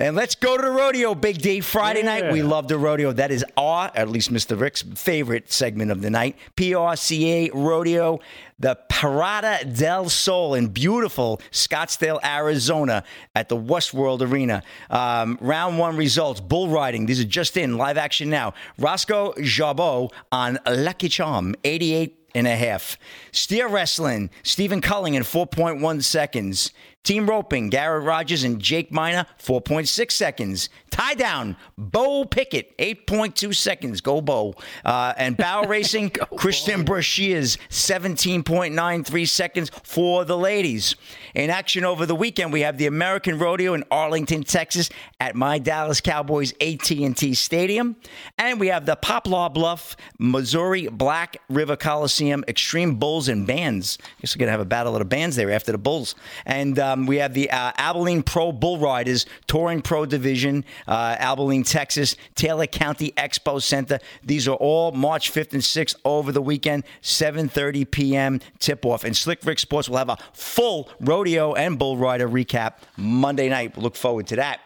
D: And let's go to the rodeo, Big D. Friday yeah. night, we love the rodeo. That is our, at least Mr. Rick's favorite segment of the night. PRCA Rodeo, the Parada del Sol in beautiful Scottsdale, Arizona at the Westworld Arena. Um, round one results, bull riding. These are just in, live action now. Roscoe Jarboe on Lucky Charm, 88 and a half. Steer wrestling, Stephen Culling in 4.1 seconds. Team roping, Garrett Rogers and Jake Minor, 4.6 seconds. Tie down, Bo Pickett, 8.2 seconds. Go Bo. Uh, and bow racing, Christian Brashears, 17.93 seconds for the ladies. In action over the weekend, we have the American Rodeo in Arlington, Texas, at my Dallas Cowboys AT&T Stadium, and we have the Poplar Bluff, Missouri Black River Coliseum Extreme Bulls and Bands. I guess we're gonna have a battle of the bands there after the Bulls, and. Uh, um, we have the uh, Abilene Pro Bull Riders Touring Pro Division, uh, Abilene, Texas, Taylor County Expo Center. These are all March 5th and 6th over the weekend, 7:30 p.m. tip off. And Slick Rick Sports will have a full rodeo and bull rider recap Monday night. We Look forward to that.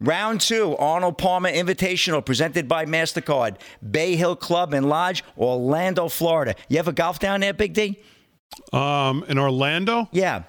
D: Round two, Arnold Palmer Invitational, presented by MasterCard, Bay Hill Club and Lodge, Orlando, Florida. You ever golf down there, Big
A: D? Um, in Orlando?
D: Yeah.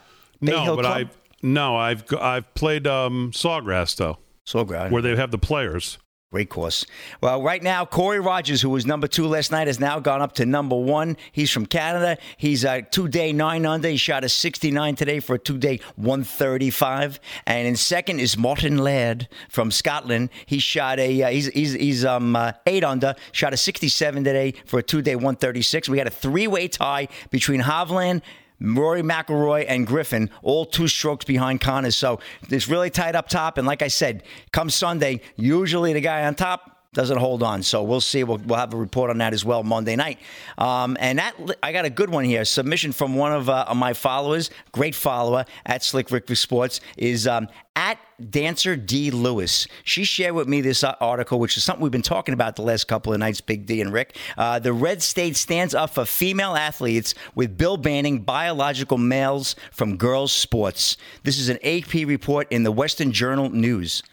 A: Bay no, Hill but Club? I no, I've I've played um, Sawgrass though.
D: Sawgrass,
A: where they have the players.
D: Great course. Well, right now, Corey Rogers, who was number two last night, has now gone up to number one. He's from Canada. He's a two day nine under. He shot a 69 today for a two day 135. And in second is Martin Laird from Scotland. He shot a, uh, he's, he's, he's um, uh, eight under, shot a 67 today for a two day 136. We had a three way tie between Hovland, Rory McIlroy and Griffin, all two strokes behind Conners. So it's really tight up top. And like I said, come Sunday, usually the guy on top doesn't hold on. So we'll see. We'll, we'll have a report on that as well Monday night. Um, and that I got a good one here. Submission from one of, uh, my followers, great follower at Slick Rick Sports, is um, at Dancer D. Lewis. She shared with me this uh, article, which is something we've been talking about the last couple of nights, Big D and Rick. Uh, the red state stands up for female athletes with bill banning biological males from girls' sports. This is an AP report in the Western Journal News.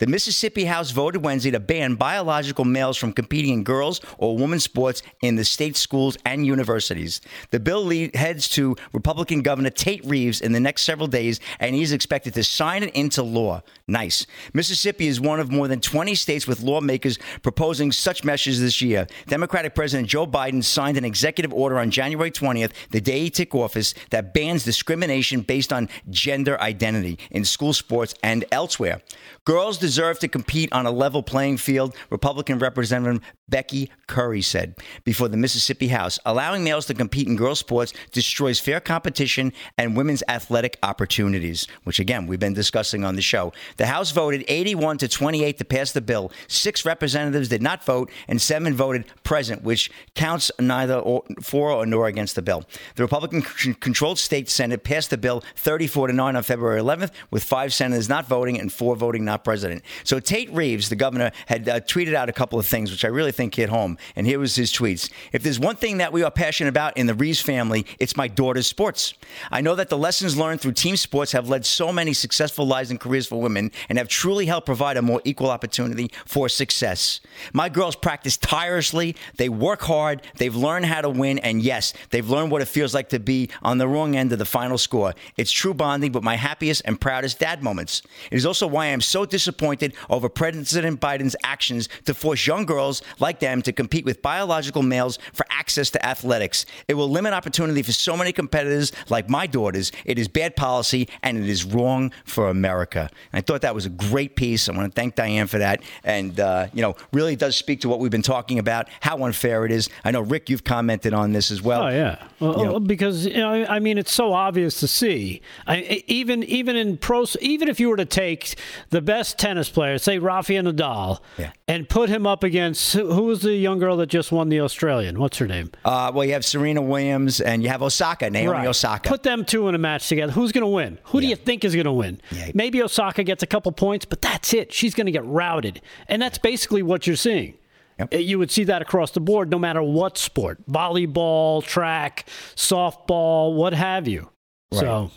D: The Mississippi House voted Wednesday to ban biological males from competing in girls or women's sports in the state schools and universities. The bill lead, heads to Republican Governor Tate Reeves in the next several days, and he's expected to sign it into law. Nice. Mississippi is one of more than 20 states with lawmakers proposing such measures this year. Democratic President Joe Biden signed an executive order on January 20th, the day he took office, that bans discrimination based on gender identity in school sports and elsewhere. Girls deserve to compete on a level playing field, Republican Representative Becky Currie said before the Mississippi House. Allowing males to compete in girls' sports destroys fair competition and women's athletic opportunities, which, again, we've been discussing on the show. The House voted 81 to 28 to pass the bill. Six representatives did not vote, and seven voted present, which counts neither or, for or nor against the bill. The Republican-controlled state Senate passed the bill 34 to 9 on February 11th, with five senators not voting and four voting not president. So Tate Reeves, the governor, had uh, tweeted out a couple of things, which I really think hit home. And here was his tweets. If there's one thing that we are passionate about in the Reeves family, it's my daughter's sports. I know that the lessons learned through team sports have led so many successful lives and careers for women and have truly helped provide a more equal opportunity for success. My girls practice tirelessly, they work hard, they've learned how to win, and yes, they've learned what it feels like to be on the wrong end of the final score. It's true bonding, but my happiest and proudest dad moments. It is also why I am so disappointed over President Biden's actions to force young girls like them to compete with biological males for access to athletics. It will limit opportunity for so many competitors like my daughters. It is bad policy and it is wrong for America. And I thought that was a great piece. I want to thank Diane for that. And, uh, you know, really does speak to what we've been talking about, how unfair it is. I know, Rick, you've commented on this as well.
B: Oh, yeah. Well, you know, because, you know, I mean, it's so obvious to see. I, even, even in pros, even if you were to take the best tennis player, say Rafael Nadal,
D: yeah.
B: and put him up against who was the young girl that just won the Australian? What's her name?
D: Uh, well, you have Serena Williams and you have Osaka, Naomi
B: right.
D: Osaka.
B: Put them two in a match together. Who's going to win? Who yeah. do you think is going to win? Yeah. Maybe Osaka gets a couple points, but that's it. She's going to get routed. And that's basically what you're seeing. Yep. You would see that across the board, no matter what sport volleyball, track, softball, what have you.
D: Right.
B: So,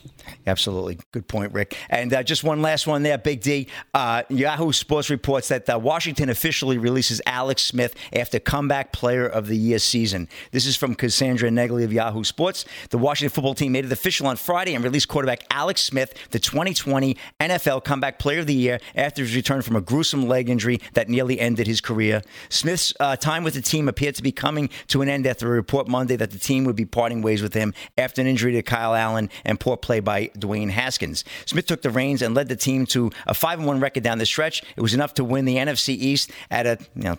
D: absolutely, good point, Rick. And uh, just one last one there, Big D. Uh, Yahoo Sports reports that uh, Washington officially releases Alex Smith after comeback player of the year season. This is from Cassandra Negley of Yahoo Sports. The Washington football team made it official on Friday and released quarterback Alex Smith, the 2020 NFL comeback player of the year, after his return from a gruesome leg injury that nearly ended his career. Smith's uh, time with the team appeared to be coming to an end after a report Monday that the team would be parting ways with him after an injury to Kyle Allen and poor play by Dwayne Haskins. Smith took the reins and led the team to a 5 1 record down the stretch. It was enough to win the NFC East at a you know,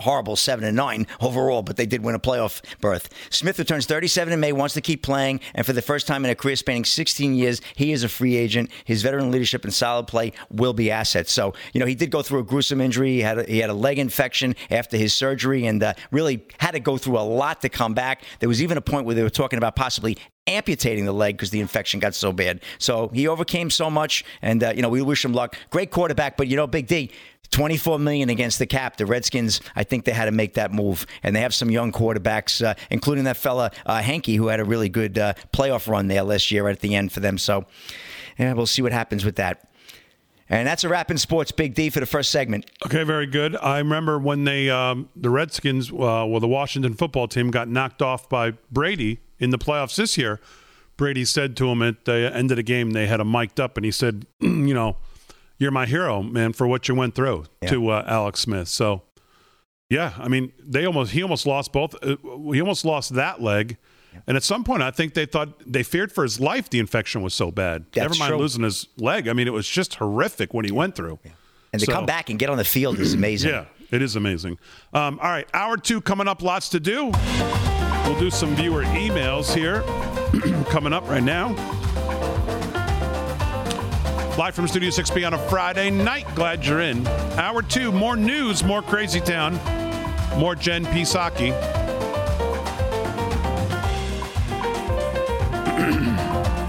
D: horrible 7 9 overall, but they did win a playoff berth. Smith returns 37 in May, wants to keep playing, and for the first time in a career spanning 16 years, he is a free agent. His veteran leadership and solid play will be assets. So, you know, he did go through a gruesome injury. He had a, he had a leg infection after his surgery and uh, really had to go through a lot to come back. There was even a point where they were talking about possibly amputating the leg because the infection got so bad. So he overcame so much, and uh, you know we wish him luck. Great quarterback, but you know, Big D. 24 million against the cap. The Redskins, I think they had to make that move, and they have some young quarterbacks, uh, including that fella uh, Heinicke, who had a really good uh, playoff run there last year right at the end for them. So, yeah, we'll see what happens with that. And that's a wrap in sports, Big D, for the first segment.
A: Okay, very good. I remember when they, um, the Redskins, uh, well, the Washington football team got knocked off by Brady in the playoffs this year. Brady said to him at the end of the game, they had him mic'd up, and he said, "You know, you're my hero, man, for what you went through." Yeah. To uh, Alex Smith. So, yeah, I mean, they almost he almost lost both. Uh, he almost lost that leg. And at some point, I think they thought they feared for his life. The infection was so bad.
D: That's
A: Never mind
D: true.
A: losing his leg. I mean, it was just horrific what he went through.
D: Yeah. And to so, come back and get on the field is amazing.
A: Yeah, it is amazing. Um, all right, hour two coming up. Lots to do. We'll do some viewer emails here coming up right now. Live from Studio 6B on a Friday night. Glad you're in. Hour two, more news, more Crazy Town, more Jen Psaki.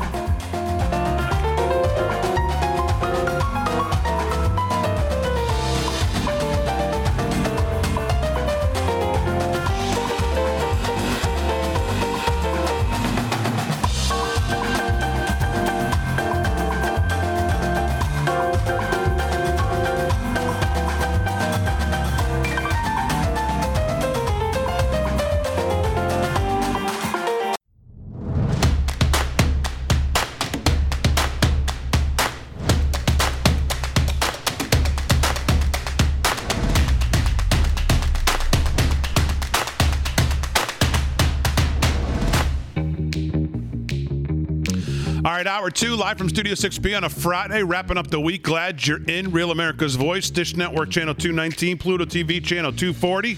A: right, hour two, live from Studio 6B on a Friday, wrapping up the week. Glad you're in. Real America's Voice, Dish Network Channel 219, Pluto TV Channel 240.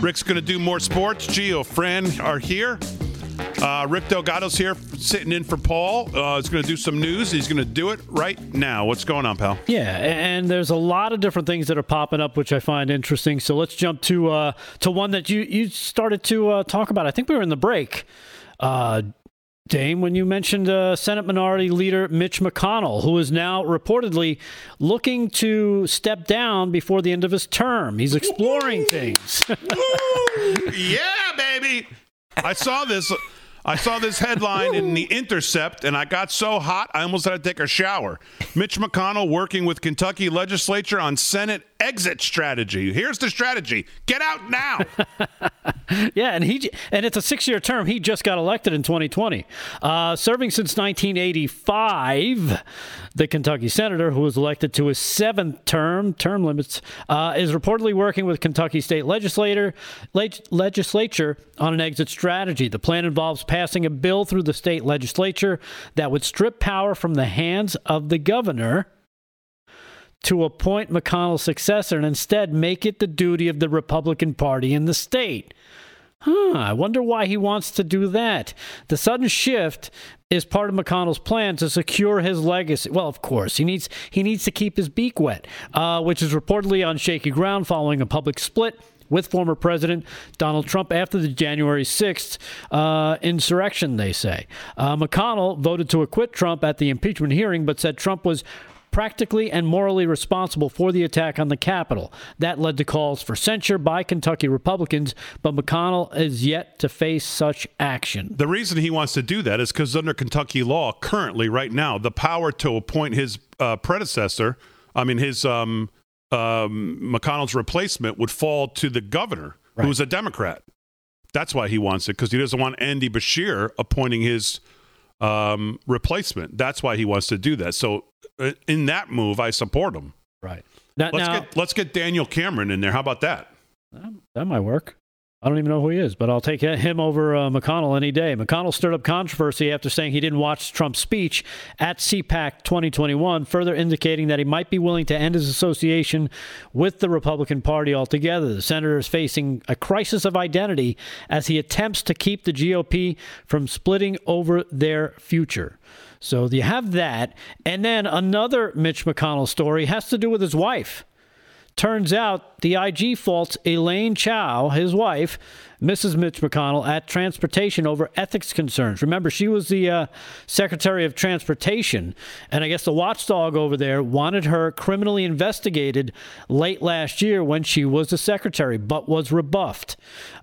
A: Rick's going to do more sports. Gio, Fran are here. Uh, Rick Delgado's here sitting in for Paul. Uh, he's going to do some news. He's going to do it right now. What's going on, pal?
B: Yeah, and there's a lot of different things that are popping up, which I find interesting. So let's jump to uh, to one that you you started to uh, talk about. I think we were in the break. Uh, Dame, when you mentioned uh, Senate Minority Leader Mitch McConnell, who is now reportedly looking to step down before the end of his term. He's exploring things.
A: yeah, baby. I saw this. I saw this headline in the Intercept, and I got so hot I almost had to take a shower. Mitch McConnell working with Kentucky legislature on Senate exit strategy. Here's the strategy: get out now.
B: yeah, and he and it's a six-year term. He just got elected in 2020, uh, serving since 1985. The Kentucky senator, who was elected to his seventh term, term limits, uh, is reportedly working with Kentucky state legislator leg- legislature on an exit strategy. The plan involves passing a bill through the state legislature that would strip power from the hands of the governor to appoint McConnell's successor and instead make it the duty of the Republican Party in the state. Huh, I wonder why he wants to do that. The sudden shift is part of McConnell's plan to secure his legacy. Well, of course, he needs he needs to keep his beak wet, uh, which is reportedly on shaky ground following a public split with former President Donald Trump after the January 6th uh, insurrection, they say. Uh, McConnell voted to acquit Trump at the impeachment hearing, but said Trump was practically and morally responsible for the attack on the Capitol. That led to calls for censure by Kentucky Republicans, but McConnell is yet to face such action.
A: The reason he wants to do that is because under Kentucky law, currently, right now, the power to appoint his uh, predecessor, I mean, his um, um, McConnell's replacement would fall to the governor, right. who's a Democrat. That's why he wants it because he doesn't want Andy Beshear appointing his um, replacement. That's why he wants to do that. So in that move, I support him.
B: Right.
A: let's now, get let's get Daniel Cameron in there. How about that?
B: That might work. I don't even know who he is, but I'll take him over uh, McConnell any day. McConnell stirred up controversy after saying he didn't watch Trump's speech at CPAC 2021, further indicating that he might be willing to end his association with the Republican Party altogether. The senator is facing a crisis of identity as he attempts to keep the GOP from splitting over their future. So you have that. And then another Mitch McConnell story has to do with his wife. Turns out the IG faults Elaine Chao, his wife, Mrs. Mitch McConnell, at transportation over ethics concerns. Remember, she was the uh, Secretary of Transportation, and I guess the watchdog over there wanted her criminally investigated late last year when she was the secretary, but was rebuffed.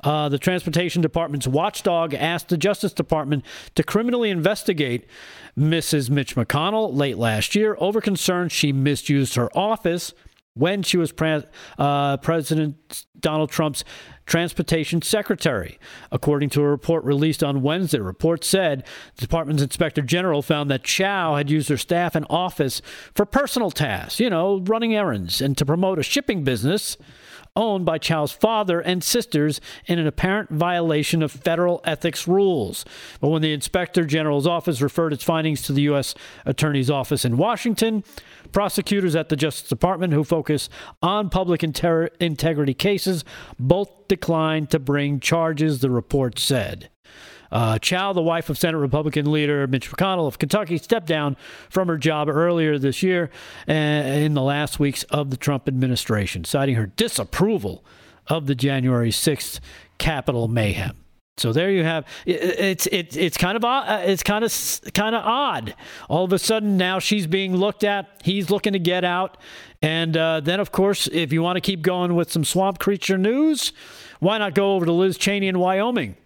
B: Uh, the Transportation Department's watchdog asked the Justice Department to criminally investigate Mrs. Mitch McConnell late last year over concerns she misused her office when she was uh, President Donald Trump's transportation secretary. According to a report released on Wednesday, the report said the department's inspector general found that Chao had used her staff and office for personal tasks, you know, running errands and to promote a shipping business owned by Chao's father and sisters in an apparent violation of federal ethics rules. But when the inspector general's office referred its findings to the U.S. Attorney's Office in Washington, prosecutors at the Justice Department who focus on public inter- integrity cases both declined to bring charges, the report said. Uh, Chao, the wife of Senate Republican leader Mitch McConnell of Kentucky, stepped down from her job earlier this year uh, in the last weeks of the Trump administration, citing her disapproval of the January 6th Capitol mayhem. So there you have it's it's it's kind of uh, it's kind of kind of odd. All of a sudden now she's being looked at. He's looking to get out, and uh, then of course if you want to keep going with some swamp creature news, why not go over to Liz Cheney in Wyoming?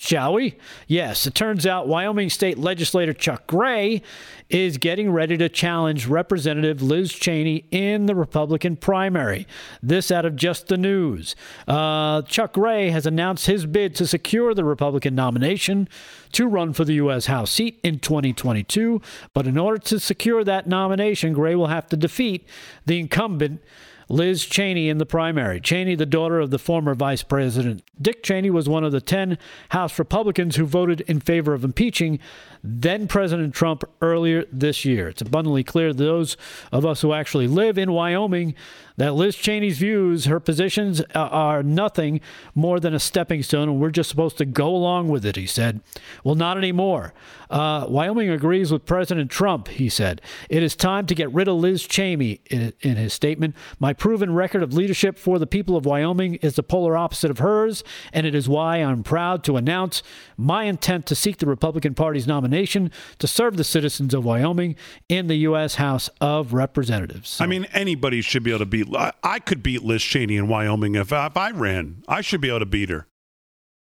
B: Shall we? Yes, it turns out Wyoming State Legislator Chuck Gray is getting ready to challenge Representative Liz Cheney in the Republican primary. This out of just the news. Uh, Chuck Gray has announced his bid to secure the Republican nomination to run for the U.S. House seat in 2022. But in order to secure that nomination, Gray will have to defeat the incumbent. Liz Cheney in the primary. Cheney, the daughter of the former Vice President Dick Cheney, was one of the 10 House Republicans who voted in favor of impeaching then President Trump earlier this year. It's abundantly clear to those of us who actually live in Wyoming that Liz Cheney's views, her positions uh, are nothing more than a stepping stone, and we're just supposed to go along with it, he said. Well, not anymore. Uh, Wyoming agrees with President Trump, he said. It is time to get rid of Liz Cheney, in, in his statement. My proven record of leadership for the people of Wyoming is the polar opposite of hers, and it is why I'm proud to announce my intent to seek the Republican Party's nomination to serve the citizens of Wyoming in the U.S. House of Representatives. So,
A: I mean, anybody should be able to beat. I, I could beat Liz Cheney in Wyoming if, if I ran. I should be able to beat her.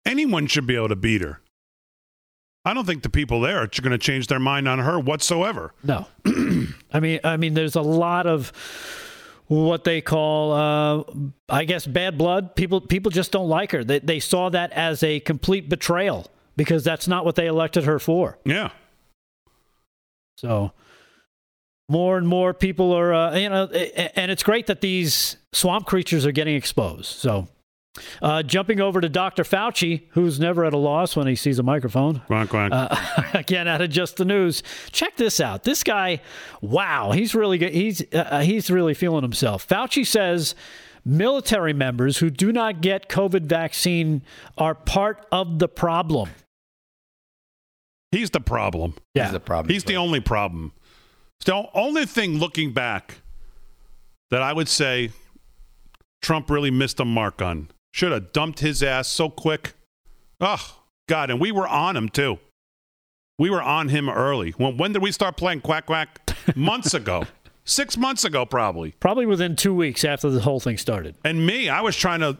A: Anyone should be able to beat her. I don't think the people there are going to change their mind on her whatsoever.
B: No, I mean, I mean, there's a lot of what they call, uh, I guess, bad blood. People, people just don't like her. They, they saw that as a complete betrayal because that's not what they elected her for.
A: Yeah.
B: So more and more people are, uh, you know, and it's great that these swamp creatures are getting exposed. So uh, jumping over to Dr. Fauci, who's never at a loss when he sees a microphone.
A: Quack, quack.
B: Uh, again, out of just the news. Check this out. This guy, wow, he's really good. He's uh, he's really feeling himself. Fauci says military members who do not get COVID vaccine are part of the problem.
A: He's the problem.
B: Yeah.
D: He's the problem.
A: He's the only problem. The only thing looking back that I would say Trump really missed a mark on. Should have dumped his ass so quick. Oh, God. And we were on him, too. We were on him early. When, when did we start playing quack quack? Months ago. Six months ago, probably.
B: Probably within two weeks after the whole thing started.
A: And me, I was trying to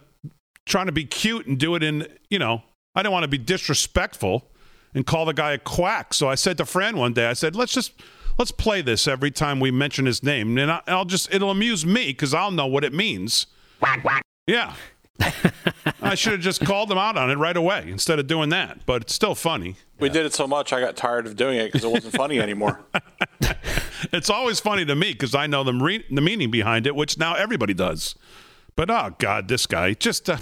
A: trying to be cute and do it in, you know, I didn't want to be disrespectful and call the guy a quack. So I said to Fran one day, I said, let's just let's play this every time we mention his name, and I'll just it'll amuse me because I'll know what it means.
S: Quack quack.
A: Yeah. I should have just called them out on it right away instead of doing that, but it's still funny.
T: We did it so much, I got tired of doing it because it wasn't funny anymore.
A: it's always funny to me because I know the, re- the meaning behind it, which now everybody does. But oh God, this guy just. Uh,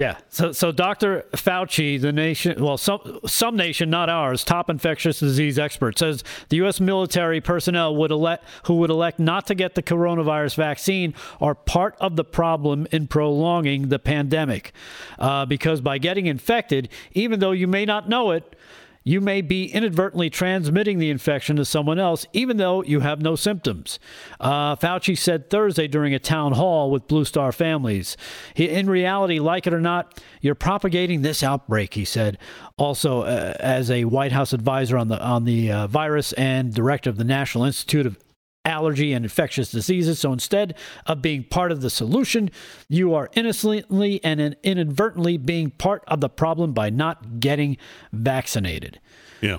B: yeah. So, so Dr. Fauci, the nation, well, some some nation, not ours, top infectious disease expert, says the U.S. military personnel would elect who would elect not to get the coronavirus vaccine are part of the problem in prolonging the pandemic, uh, because by getting infected, even though you may not know it. You may be inadvertently transmitting the infection to someone else, even though you have no symptoms. Uh, Fauci said Thursday during a town hall with Blue Star families. He, in reality, like it or not, you're propagating this outbreak, he said. Also, uh, as a White House advisor on the on the uh, virus and director of the National Institute of allergy and infectious diseases. So instead of being part of the solution, you are innocently and inadvertently being part of the problem by not getting vaccinated.
A: Yeah,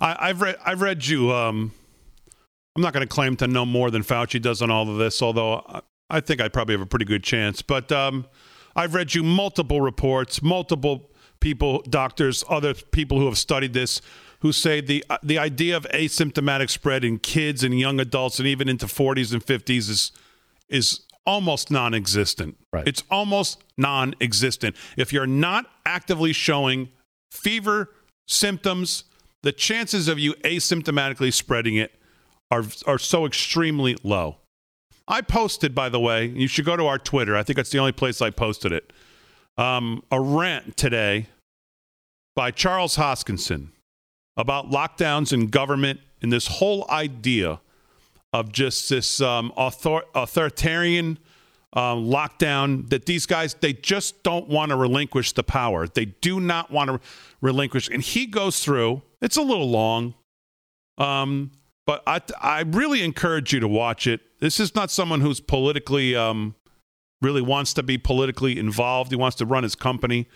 A: I, have read. I've read you. Um, I'm not going to claim to know more than Fauci does on all of this, although I, think I probably have a pretty good chance. But um, I've read you multiple reports, multiple people, doctors, other people who have studied this who say the uh, the idea of asymptomatic spread in kids and young adults and even into 40s and 50s is is almost non-existent.
B: Right.
A: It's almost non-existent. If you're not actively showing fever symptoms, the chances of you asymptomatically spreading it are are so extremely low. I posted, by the way, you should go to our Twitter. I think that's the only place I posted it. Um, a rant today by Charles Hoskinson about lockdowns and government and this whole idea of just this um, author- authoritarian um, lockdown that these guys they just don't want to relinquish the power. They do not want to relinquish and he goes through it's a little long um, but I, I really encourage you to watch it. This is not someone who's politically um, really wants to be politically involved. He wants to run his company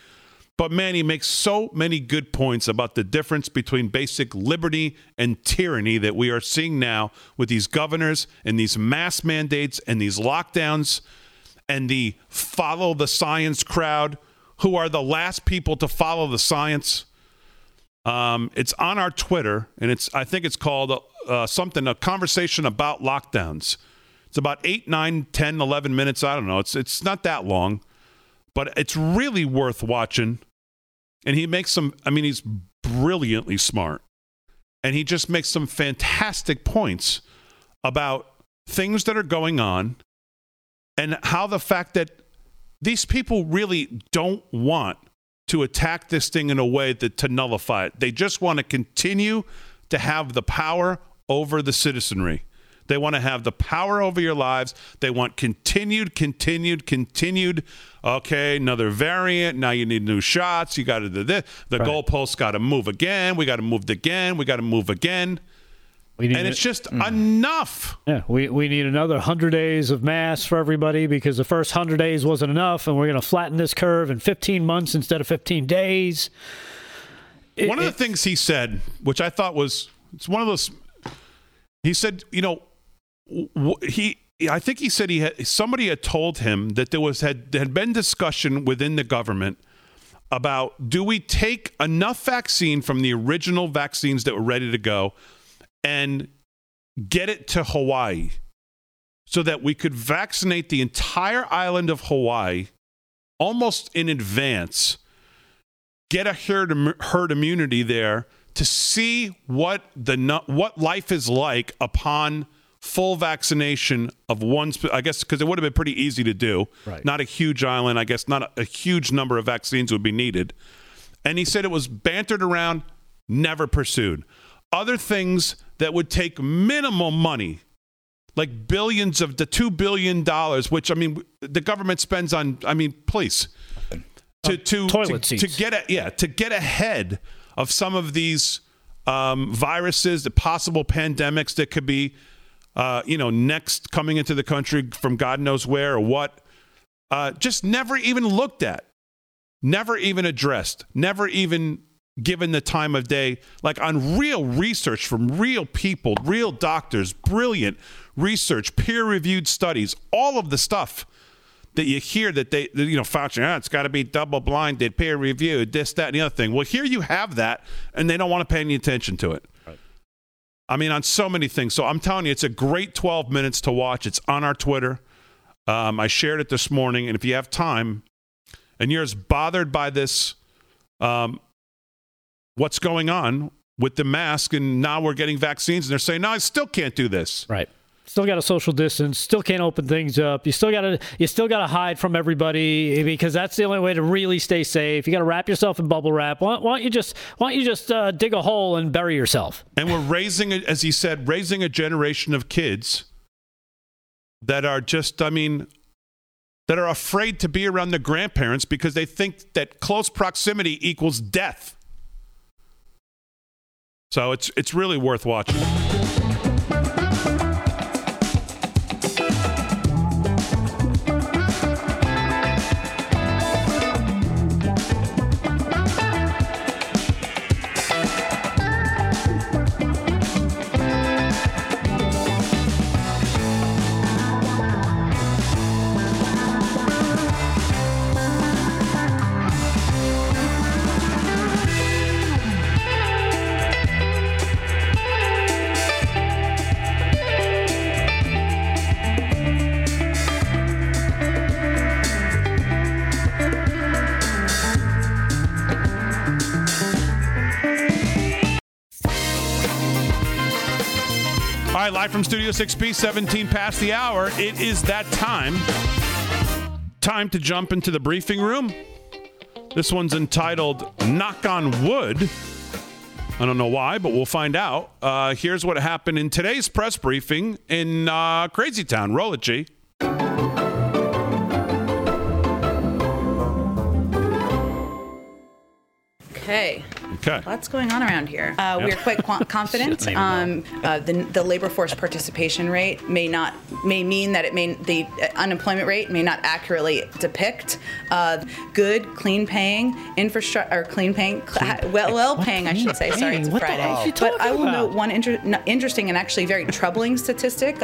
A: but Manny makes so many good points about the difference between basic liberty and tyranny that we are seeing now with these governors and these mass mandates and these lockdowns and the follow the science crowd who are the last people to follow the science. Um, it's on our Twitter, and it's I think it's called uh, something a conversation about lockdowns. It's about 8, 9, 10, 11 minutes. I don't know. It's it's not that long but it's really worth watching. And he makes some, I mean, he's brilliantly smart. And he just makes some fantastic points about things that are going on and how the fact that these people really don't want to attack this thing in a way that to nullify it. They just want to continue to have the power over the citizenry. They want to have the power over your lives. They want continued, continued, continued. Okay, another variant. Now you need new shots. You got to do this. The
B: Right.
A: goalposts got to move again. We got to move again. We got to move again.
B: We need
A: and
B: it-
A: it's just
B: Mm.
A: enough.
B: Yeah, we, we need another 100 days of masks for everybody because the first 100 days wasn't enough, and we're going to flatten this curve in 15 months instead of 15 days. It-
A: one of the things he said, which I thought was, it's one of those. He said, you know, he. I think he said he had somebody had told him that there was had had been discussion within the government about do we take enough vaccine from the original vaccines that were ready to go and get it to Hawaii so that we could vaccinate the entire island of Hawaii almost in advance get a herd, herd immunity there to see what the what life is like upon full vaccination of one. sp- I guess because it would have been pretty easy to do.
B: Right.
A: Not a huge island. I guess not a, a huge number of vaccines would be needed. And he said it was bantered around, never pursued. Other things that would take minimal money, like billions of the two billion dollars, which I mean the government spends on. I mean, please to to
B: toilet
A: to, to get a, yeah to get ahead of some of these um, viruses, the possible pandemics that could be uh, you know next coming into the country from God knows where or what. Uh, just never even looked at, never even addressed, never even given the time of day, like on real research from real people, real doctors, brilliant research, peer reviewed studies, all of the stuff that you hear that they, that, you know, Fauci, ah, it's got to be double blinded, peer reviewed, this, that, and the other thing. Well, here you have that, and they don't want to pay any attention to it. I mean, on so many things. So I'm telling you, it's a great 12 minutes to watch. It's on our Twitter. Um, I shared it this morning, and if you have time, and you're as bothered by this, um, what's going on with the mask, and now we're getting vaccines, and they're saying, no, I still can't do this.
B: Right. Still got to social distance. Still can't open things up. You still got to you still got to hide from everybody because that's the only way to really stay safe. You got to wrap yourself in bubble wrap. Why, why don't you just why don't you just uh, dig a hole and bury yourself?
A: And we're raising, as he said, raising a generation of kids that are just, I mean, that are afraid to be around the grandparents because they think that close proximity equals death. So it's it's really worth watching. From Studio 6B, 17 past the hour. It is that time. Time to jump into the briefing room. This one's entitled Knock on Wood. I don't know why, but we'll find out. Uh, here's what happened in today's press briefing in uh, Crazy Town. Roll it, G.
R: Okay.
A: Okay.
R: Lots going on around here. Uh,
A: Yep.
R: We're quite qu- confident. Um, uh, the, the labor force participation rate may not may mean that it may the uh, unemployment rate may not accurately depict uh, good, clean paying infrastructure or clean paying, cl- well well paying I should say. Sorry, it's a
B: What the
R: Friday.
B: hell is she
R: but I will
B: about?
R: note one inter- interesting and actually very troubling statistic.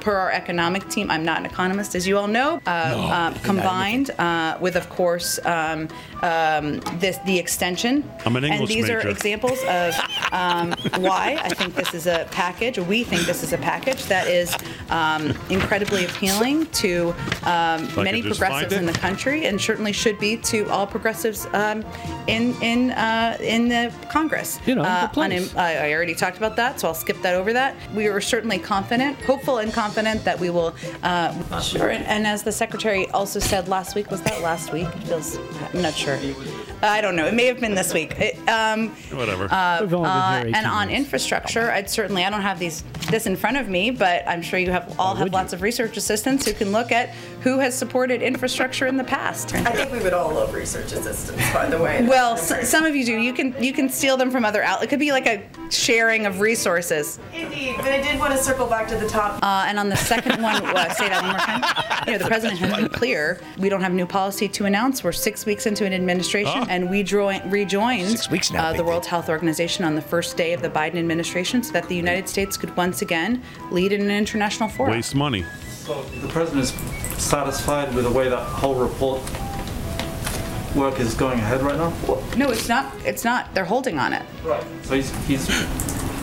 R: Uh, per our economic team, I'm not an economist, as you all know. Uh, um, combined uh, with, of course, um, um, this the extension.
A: I'm an English
R: and
A: English
R: these are examples of um, why I think this is a package. We think this is a package that is um, incredibly appealing to um, many progressives in the country, and certainly should be to all progressives um, in in uh, in the Congress.
B: You know, the
R: Uh,
B: place.
R: unem- I I already talked about that, so I'll skip that over that. We are certainly confident, hopeful and confident confident that we will. Uh, sure. And, and as the secretary also said last week, was that last week? It feels. I'm not sure. I don't know. It may have been this week. It, um,
A: Whatever.
R: uh, uh, and on infrastructure, I'd certainly. I don't have these this in front of me, but I'm sure you have all have lots of research assistants who can look at who has supported infrastructure in the past.
S: I think we would all love research assistance, by the way.
R: Well, s- some of you do. You can you can steal them from other outlets. It could be like a sharing of resources.
S: Indeed, but I did want to circle back to the top.
R: Uh, and on the second one, uh, say that one more time. You know, the president has been clear. We don't have new policy to announce. We're six weeks into an administration,
D: Oh.
R: and we join, rejoined
D: Six weeks now,
R: uh, the World Health Organization on the first day of the Biden administration, so that the United States could once again lead in an international forum.
A: Waste money.
U: So the president is satisfied with the way that whole report work is going ahead right now?
R: No, it's not. It's not. They're holding on it.
U: Right. So he's, he's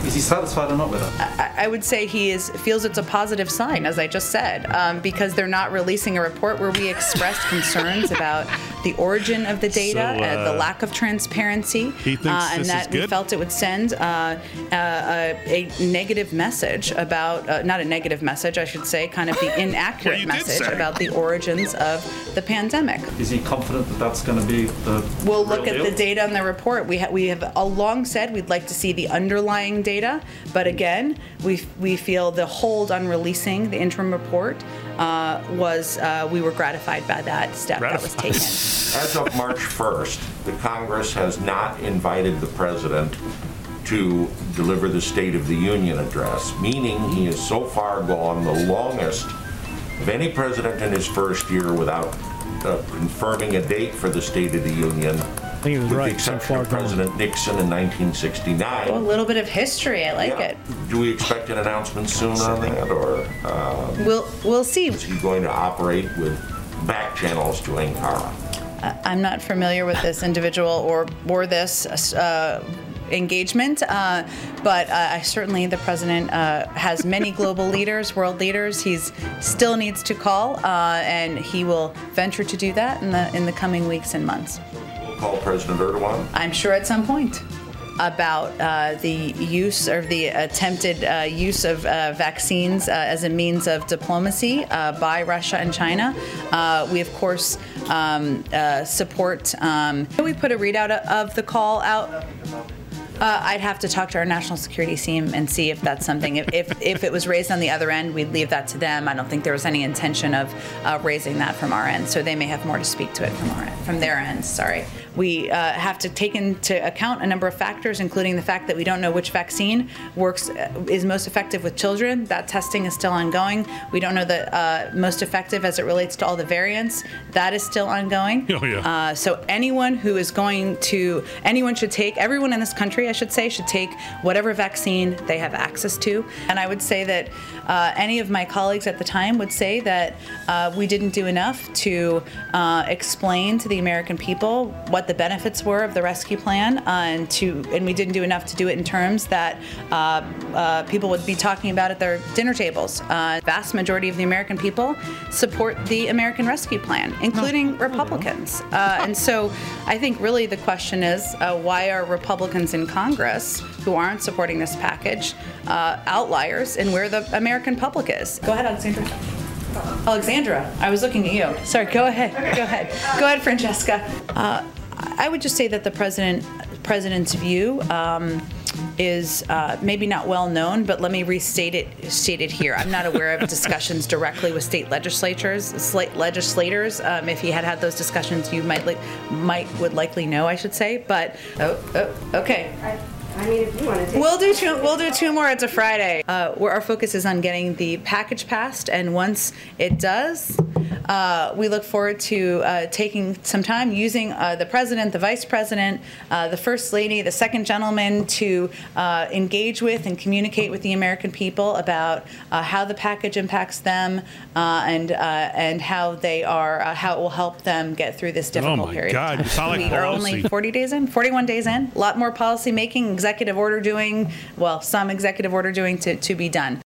U: is he satisfied or not with it?
R: I, I would say he is feels it's a positive sign, as I just said, um, because they're not releasing a report where we expressed concerns about the origin of the data,
A: So,
R: uh, the
A: uh,
R: lack of transparency,
A: he thinks
R: uh, and
A: this
R: that
A: is
R: we felt it would send uh, uh, a, a negative message about, uh, not a negative message, I should say, kind of the inaccurate
U: you did
R: message about the origins of the pandemic.
U: Is he confident that that's going to be the
R: We'll
U: real
R: look at
U: deal?
R: the data in the report. We, ha- we have all long said we'd like to see the underlying data, but again, we, we feel the hold on releasing the interim report uh, was, uh, we were gratified by that step that was taken.
V: As of March 1st, the Congress has not invited the president to deliver the State of the Union address, meaning he has so far gone the longest of any president in his first year without uh, confirming a date for the State of the Union.
B: I think he was
V: with
B: right,
V: the
B: so
V: exception
B: far
V: of
B: gone.
V: President Nixon in 1969.
R: Oh, a little bit of history, I like it.
V: Do we expect an announcement soon on that, or uh,
R: We'll, we'll see.
V: is he going to operate with back channels to Ankara?
R: I- I'm not familiar with this individual or, or this uh, engagement, uh, but uh, I certainly the president uh, has many global leaders, world leaders. He's still needs to call, uh, and he will venture to do that in the in the coming weeks and months.
V: Call President Erdogan.
R: I'm sure at some point about uh, the use or the attempted uh, use of uh, vaccines uh, as a means of diplomacy uh, by Russia and China. Uh, we, of course, um, support. Um, we put a readout of the call out. I'd have to talk to our national security team and see if that's something. If, if, if it was raised on the other end, we'd leave that to them. I don't think there was any intention of raising that from our end, so they may have more to speak to it from our end, from their end. Sorry. We uh, have to take into account a number of factors, including the fact that we don't know which vaccine works uh, is most effective with children. That testing is still ongoing. We don't know the uh, most effective as it relates to all the variants. That is still ongoing.
A: Oh, yeah.
R: Uh, so anyone who is going to, anyone should take, everyone in this country, I should say, should take whatever vaccine they have access to. And I would say that uh, any of my colleagues at the time would say that uh, we didn't do enough to uh, explain to the American people what the benefits were of the rescue plan, uh, and to, and we didn't do enough to do it in terms that uh, uh, people would be talking about at their dinner tables. Uh, vast majority of the American people support the American Rescue Plan, including Republicans. Uh, and so I think really the question is uh, why are Republicans in Congress who aren't supporting this package uh, outliers in where the American public is? Go ahead, Alexandra. Alexandra, I was looking at you. Sorry, go ahead. Go ahead. Go ahead, Francesca. Uh, I would just say that the president president's view um, is uh, maybe not well known, but let me restate it state it here. I'm not aware of discussions directly with state legislatures, slate legislators. Um, if he had had those discussions, you might li- might would likely know, I should say. But oh, oh okay.
Q: I mean, if you want to take.
R: We'll do two. We'll do two more. It's a Friday. Uh, where our focus is on getting the package passed, and once it does, uh, we look forward to uh, taking some time using uh, the president, the vice president, uh, the first lady, the second gentleman to uh, engage with and communicate with the American people about uh, how the package impacts them uh, and uh, and how they are uh, how it will help them get through this difficult
A: Oh my
R: period.
A: God, sound
R: time.
A: like
R: we are only 40 days in, 41 days in. A lot more policy making, executive order doing, well, some executive order doing to, to be done.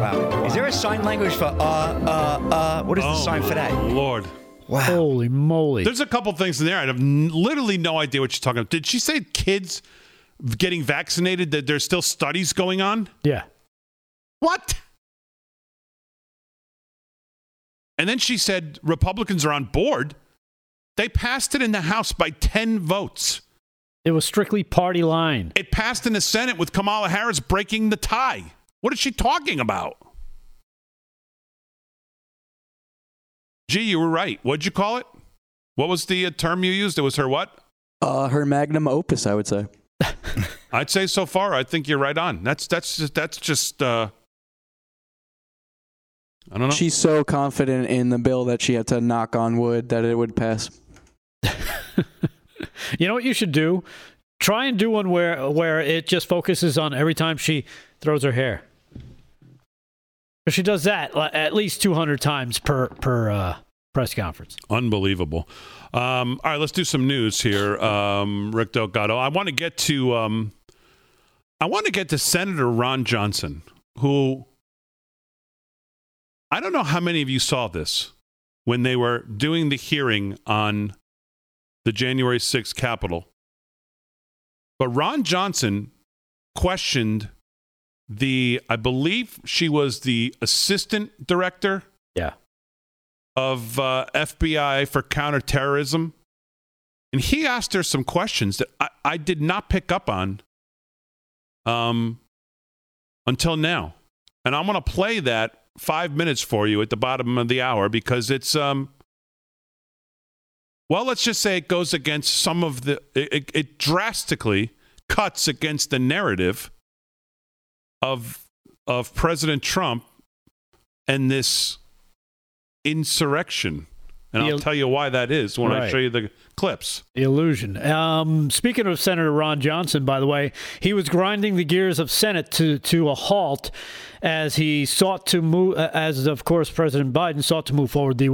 D: Wow. Is there a sign language for uh, uh, uh? What is the
A: Oh,
D: sign for that?
A: Lord.
D: Wow.
B: Holy moly.
A: There's a couple things in there. I have n- literally no idea what you're talking about. Did she say kids getting vaccinated, that there's still studies going on?
B: Yeah.
A: What? And then she said Republicans are on board. They passed it in the House by 10 votes.
B: It was strictly party line.
A: It passed in the Senate with Kamala Harris breaking the tie. What is she talking about? Gee, you were right. What'd you call it? What was the uh, term you used? It was her what?
W: Uh, her magnum opus, I would say.
A: I'd say so far. I think you're right on. That's that's just, that's just. Uh, I don't know.
W: She's so confident in the bill that she had to knock on wood that it would pass.
B: You know what you should do? Try and do one where where it just focuses on every time she throws her hair. If she does that at least 200 times per per uh, press conference.
A: Unbelievable. Um, all right, let's do some news here. Um, Rick Delgado. I want to get to um, I want to get to Senator Ron Johnson, who I don't know how many of you saw this when they were doing the hearing on the January 6th Capitol. But Ron Johnson questioned the, I believe she was the assistant director
B: Yeah.
A: of uh, FBI for counterterrorism. And he asked her some questions that I, I did not pick up on um, until now. And I'm going to play that five minutes for you at the bottom of the hour because it's, um, well, let's just say it goes against some of the, it, it, it drastically cuts against the narrative of of President Trump and this insurrection. And I'll tell you why that is when I show you the clips.
B: Illusion. Um, speaking of Senator Ron Johnson, by the way, he was grinding the gears of Senate to to a halt as he sought to move, as of course President Biden sought to move forward the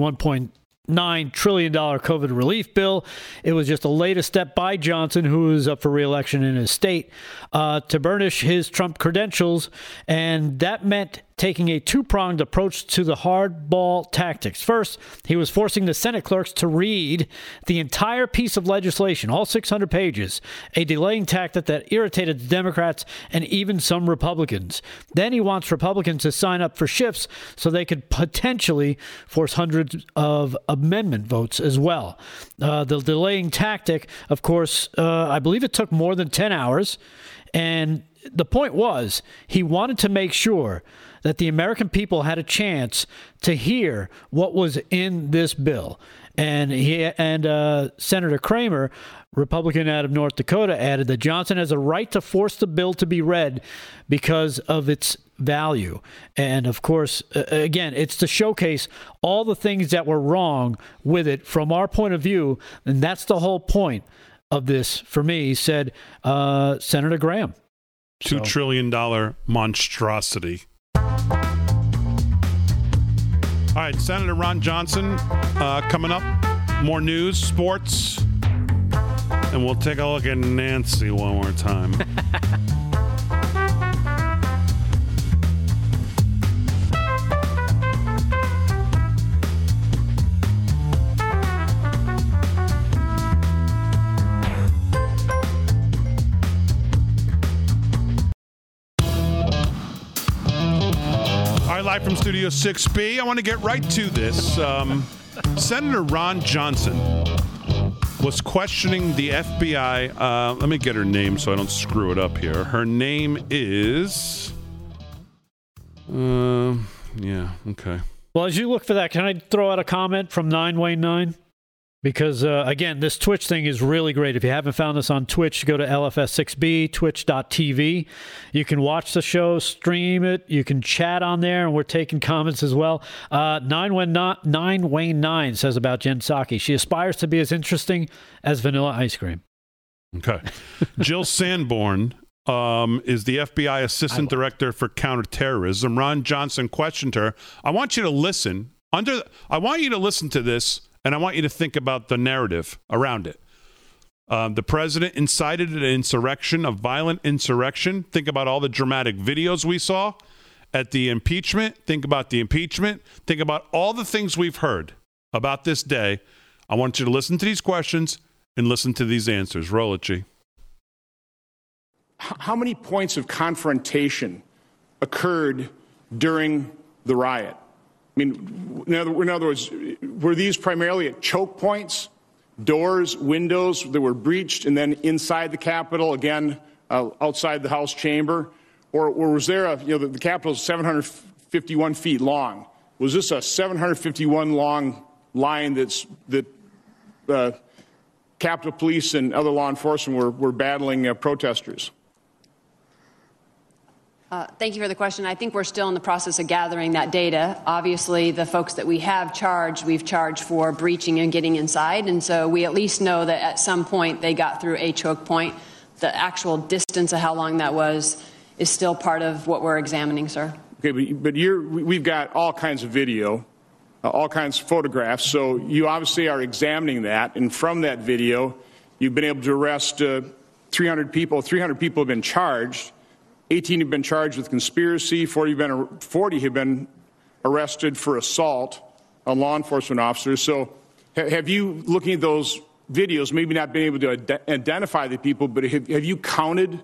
B: 1.9 trillion dollar COVID relief bill. It was just the latest step by Johnson, who is up for reelection in his state, uh, to burnish his Trump credentials, and that meant taking a two pronged approach to the hardball tactics. First, he was forcing the Senate clerks to read the entire piece of legislation, all 600 pages, a delaying tactic that irritated the Democrats and even some Republicans. Then he wants Republicans to sign up for shifts so they could potentially force hundreds of amendment votes as well. Uh, the delaying tactic, of course, uh, I believe it took more than 10 hours. And the point was, he wanted to make sure that the American people had a chance to hear what was in this bill. And he and uh, Senator Cramer, Republican out of North Dakota, added that Johnson has a right to force the bill to be read because of its value. And of course, uh, again, it's to showcase all the things that were wrong with it from our point of view. And that's the whole point of this for me, said uh, Senator Graham.
A: Two trillion dollar monstrosity. All right, Senator Ron Johnson uh, coming up. More news, sports, and we'll take a look at Nancy one more time. live from Studio 6B. I want to get right to this. Um, Senator Ron Johnson was questioning the FBI. Uh, let me get her name so I don't screw it up here. Her name is. Uh, yeah, okay.
B: Well, as you look for that, can I throw out a comment from Nine Wayne Nine? Because uh, again, this Twitch thing is really great. If you haven't found us on Twitch, go to LFS6B, twitch.tv. You can watch the show, stream it. You can chat on there, and we're taking comments as well. Uh, Nine, Wayne Nine, Nine Wayne Nine says about Jen Psaki, she aspires to be as interesting as vanilla ice cream.
A: Okay. Jill Sanborn um, is the FBI Assistant Director for Counterterrorism. Ron Johnson questioned her. I want you to listen. Under, I want you to listen to this, and I want you to think about the narrative around it. Um, the president incited an insurrection, a violent insurrection. Think about all the dramatic videos we saw at the impeachment. Think about the impeachment. Think about all the things we've heard about this day. I want you to listen to these questions and listen to these answers. Roll it, G.
X: How many points of confrontation occurred during the riot? Mean, in other, in other words, were these primarily at choke points, doors, windows that were breached, and then inside the Capitol, again, uh, outside the House chamber? Or, or was there a, you know, the, the Capitol is 751 feet long. Was this a 751 long line that's, that uh, Capitol Police and other law enforcement were, were battling uh, protesters?
Y: Uh, thank you for the question. I think we're still in the process of gathering that data. Obviously, the folks that we have charged, we've charged for breaching and getting inside. And so we at least know that at some point they got through a choke point. The actual distance of how long that was is still part of what we're examining, sir.
X: Okay, but, but we've got all kinds of video, uh, all kinds of photographs. So you obviously are examining that. And from that video, you've been able to arrest uh, 300 people. 300 people have been charged. 18 have been charged with conspiracy, 40 have been, 40 have been arrested for assault on law enforcement officers. So, have you, looking at those videos, maybe not been able to ad- identify the people, but have, have, you counted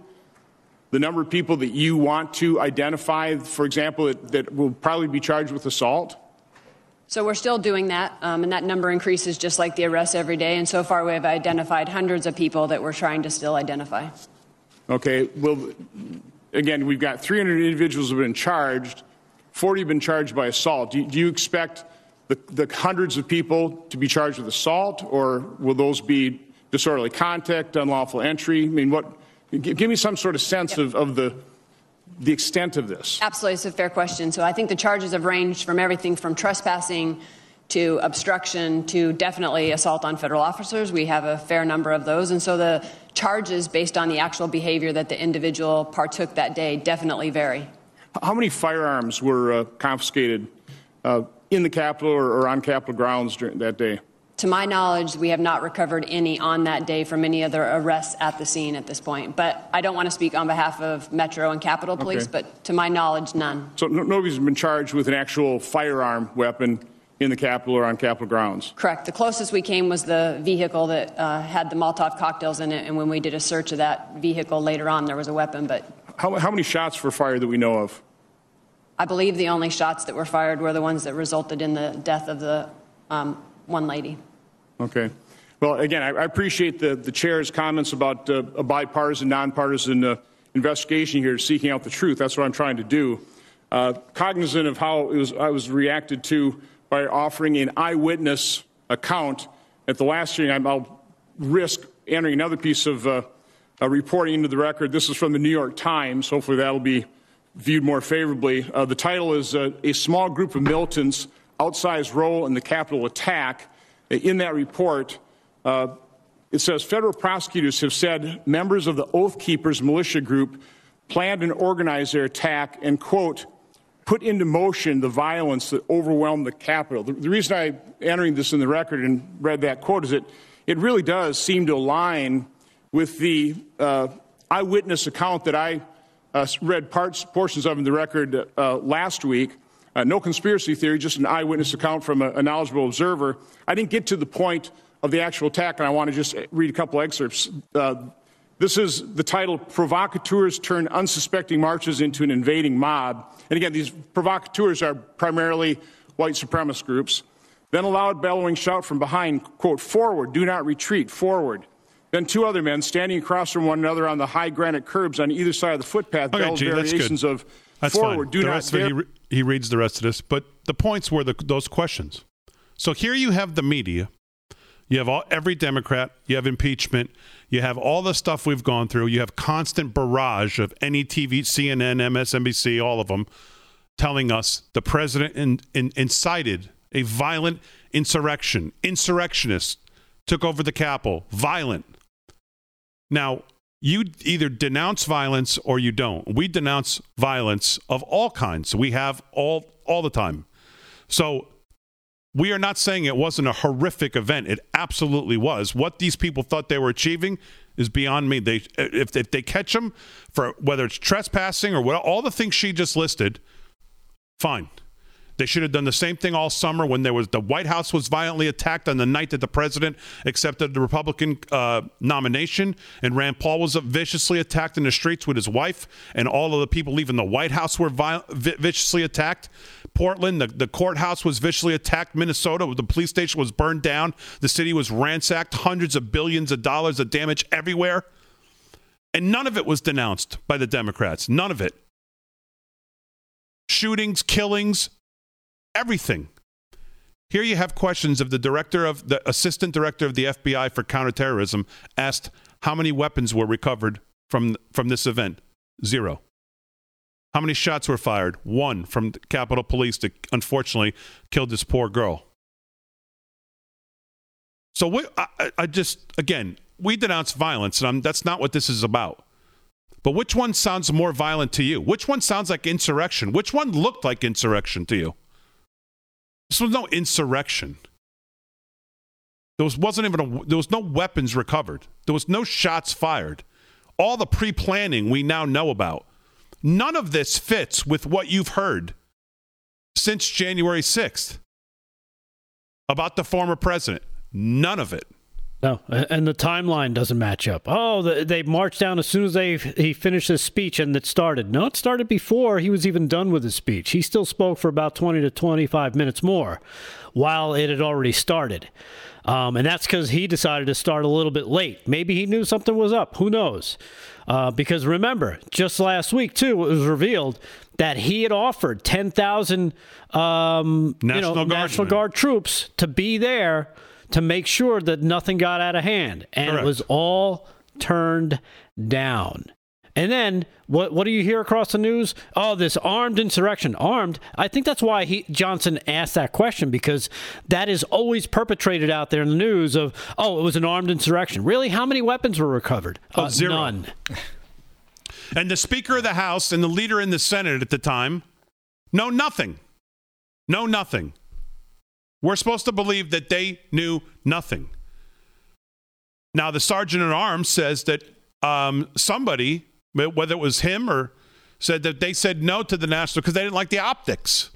X: the number of people that you want to identify, for example, that, that will probably be charged with assault?
Y: So we're still doing that, um, and that number increases just like the arrests every day. And so far, we have identified hundreds of people that we're trying to still identify.
X: Okay. Well, again, we've got 300 individuals who have been charged, 40 have been charged by assault. Do, do you expect the, the, hundreds of people to be charged with assault, or will those be disorderly conduct, unlawful entry? I mean, what? Give, give me some sort of sense yep. of, of the the extent of this.
Y: Absolutely, it's a fair question. So I think the charges have ranged from everything from trespassing to obstruction to definitely assault on federal officers. We have a fair number of those. And so the charges based on the actual behavior that the individual partook that day definitely vary.
X: How many firearms were uh, confiscated uh, in the Capitol or, or on Capitol grounds during that day?
Y: To my knowledge, we have not recovered any on that day from any other arrests at the scene at this point. But I don't want to speak on behalf of Metro and Capitol Police, okay. but to my knowledge, none.
X: So nobody's been charged with an actual firearm weapon in the Capitol or on Capitol grounds.
Y: Correct. The closest we came was the vehicle that uh, had the Molotov cocktails in it, and when we did a search of that vehicle later on, there was a weapon. But
X: how, how many shots were fired that we know of?
Y: I believe the only shots that were fired were the ones that resulted in the death of the um, one lady.
X: Okay. Well, again, I, I appreciate the, the chair's comments about uh, a bipartisan, nonpartisan uh, investigation here, seeking out the truth. That's what I'm trying to do. Uh, cognizant of how was, I was reacted to by offering an eyewitness account. At the last hearing, I'll risk entering another piece of uh, reporting into the record. This is from the New York Times. Hopefully, that'll be viewed more favorably. Uh, the title is uh, A Small Group of Militants Outsized Role in the Capitol Attack. In that report, uh, it says federal prosecutors have said members of the Oath Keepers militia group planned and organized their attack and, quote, put into motion the violence that overwhelmed the Capitol. The, the reason I'm entering this in the record and read that quote is that it really does seem to align with the uh, eyewitness account that I uh, read parts, portions of in the record uh, last week. Uh, no conspiracy theory, just an eyewitness account from a, a, knowledgeable observer. I didn't get to the point of the actual attack, and I want to just read a couple excerpts. Uh, this is the title Provocateurs Turn Unsuspecting Marches into an Invading Mob. And again, these provocateurs are primarily white supremacist groups. Then a loud bellowing shout from behind, quote, forward, do not retreat, forward. Then two other men standing across from one another on the high granite curbs on either side of the footpath
A: okay,
X: bellowed
A: gee,
X: variations of
A: that's
X: forward,
A: fine.
X: do
A: the
X: not
A: rest of it, he, re- he reads the rest of this, but the points were the, those questions. So here you have the media you have all, every Democrat, you have impeachment, you have all the stuff we've gone through, you have constant barrage of any TV, CNN, MSNBC, all of them telling us the president in, in, incited a violent insurrection. Insurrectionists took over the Capitol, violent. Now, you either denounce violence or you don't. We denounce violence of all kinds. We have all all the time. So we are not saying it wasn't a horrific event. It absolutely was. What these people thought they were achieving is beyond me. They if, if they catch them for whether it's trespassing or what, all the things she just listed, fine. They should have done the same thing all summer when there was the White House was violently attacked on the night that the president accepted the Republican uh, nomination, and Rand Paul was viciously attacked in the streets with his wife, and all of the people leaving the White House were vi- viciously attacked. Portland, the, the courthouse was viciously attacked. Minnesota, the police station was burned down. The city was ransacked. Hundreds of billions of dollars of damage everywhere. And none of it was denounced by the Democrats. None of it. Shootings, killings, everything. Here you have questions of the director of the assistant director of the FBI for counterterrorism asked how many weapons were recovered from from this event. Zero. How many shots were fired? One from Capitol Police that unfortunately killed this poor girl. So I, I just again we denounce violence, and I'm, that's not what this is about. But which one sounds more violent to you? Which one sounds like insurrection? Which one looked like insurrection to you? This was no insurrection. There was, wasn't even a, there was no weapons recovered. There was no shots fired. All the pre-planning we now know about. None of this fits with what you've heard since January 6th about the former president. None of it.
B: No, and the timeline doesn't match up. Oh, they marched down as soon as they he finished his speech and it started. No, it started before he was even done with his speech. He still spoke for about 20 to 25 minutes more while it had already started. Um, and that's because he decided to start a little bit late. Maybe he knew something was up. Who knows? Uh, because remember, just last week, too, it was revealed that he had offered 10,000 um,
A: National,
B: you know, National Guard troops to be there to make sure that nothing got out of hand. And Correct. it was all turned down. And then what what do you hear across the news? Oh, this armed insurrection. Armed. I think that's why he Johnson asked that question because that is always perpetrated out there in the news of oh, it was an armed insurrection. Really? How many weapons were recovered?
A: Oh, uh, zero.
B: None.
A: And the Speaker of the House and the leader in the Senate at the time know nothing. Know nothing. We're supposed to believe that they knew nothing. Now, the sergeant at arms says that um, somebody, whether it was him or said that they said no to the national because they didn't like the optics.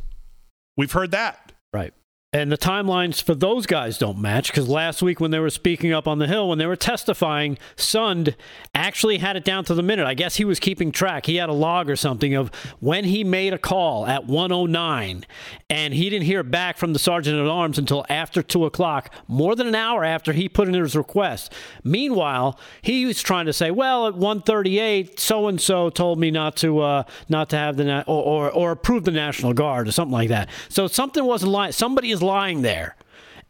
A: We've heard that.
B: Right. And the timelines for those guys don't match because last week when they were speaking up on the Hill, when they were testifying, Sund actually had it down to the minute. I guess he was keeping track. He had a log or something of when he made a call at 109 and he didn't hear back from the sergeant at arms until after 2 o'clock, more than an hour after he put in his request. Meanwhile, he was trying to say, well, at 138, so and so told me not to uh, not to have the or, or, or approve the National Guard or something like that. So something wasn't lying. Somebody is lying there.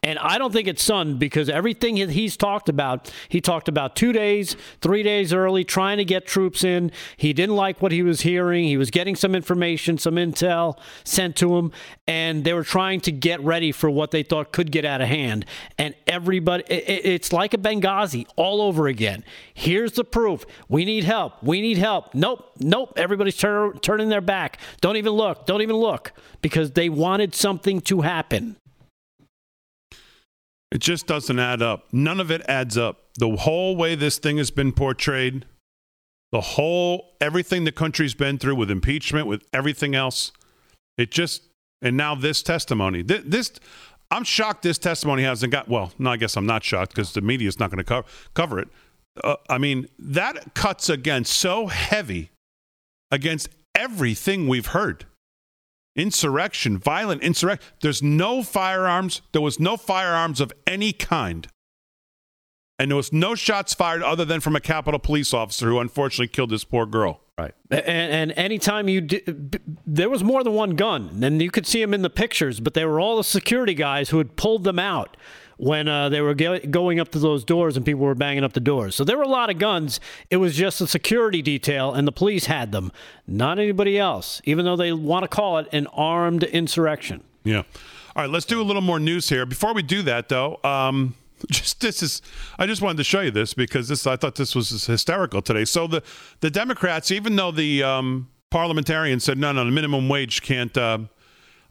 B: And I don't think it's Sund because everything he's talked about, he talked about two days, three days early, trying to get troops in. He didn't like what he was hearing. He was getting some information, some intel sent to him, and they were trying to get ready for what they thought could get out of hand. And everybody, it's like a Benghazi all over again. Here's the proof. We need help. We need help. Nope, nope. Everybody's turn, turning their back. Don't even look. Don't even look because they wanted something to happen.
A: It just doesn't add up. None of it adds up. The whole way this thing has been portrayed, the whole everything the country's been through with impeachment, with everything else, it just and now this testimony. This, this I'm shocked this testimony hasn't got well, no, I guess I'm not shocked because the media is not going to cover cover it. Uh, I mean, that cuts against so heavy against everything we've heard insurrection, violent insurrection. There's no firearms. There was no firearms of any kind. And there was no shots fired other than from a Capitol police officer who unfortunately killed this poor girl.
B: Right. And, and anytime you did, there was more than one gun, and you could see them in the pictures, but they were all the security guys who had pulled them out when uh, they were going up to those doors and people were banging up the doors. So there were a lot of guns. It was just a security detail, and the police had them, not anybody else, even though they want to call it an armed insurrection.
A: Yeah. All right, let's do a little more news here. Before we do that, though, um, just this is I just wanted to show you this because this I thought this was hysterical today. So the the Democrats, even though the um, parliamentarians said no, no, the minimum wage can't. Uh,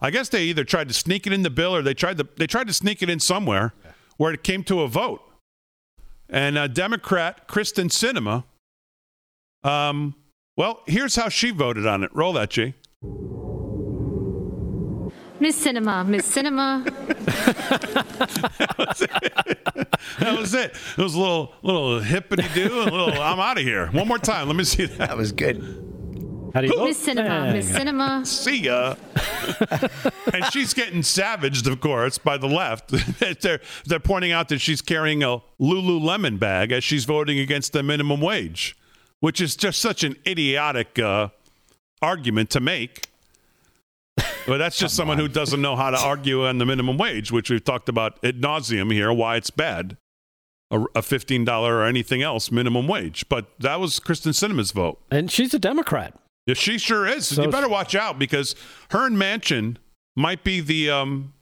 A: I guess they either tried to sneak it in the bill or they tried to they tried to sneak it in somewhere where it came to a vote. And uh, Democrat Kyrsten Sinema, um, well, here's how she voted on it. Roll that, G.
Z: Miss Sinema, Miss Sinema.
A: That was it. It was a little little hippity do and a little I'm out of here. One more time. Let me see that. That
D: was good.
B: How do you
Z: Miss Sinema, Miss Sinema.
A: See ya. and she's getting savaged, of course, by the left. they're they're pointing out that she's carrying a Lululemon bag as she's voting against the minimum wage, which is just such an idiotic uh, argument to make. But that's just someone who doesn't know how to argue on the minimum wage, which we've talked about ad nauseum here, why it's bad. A, a $15 or anything else minimum wage. But that was Kyrsten Sinema's vote.
B: And she's a Democrat.
A: Yeah, she sure is.
B: So
A: you better watch out because her and Manchin might be the um,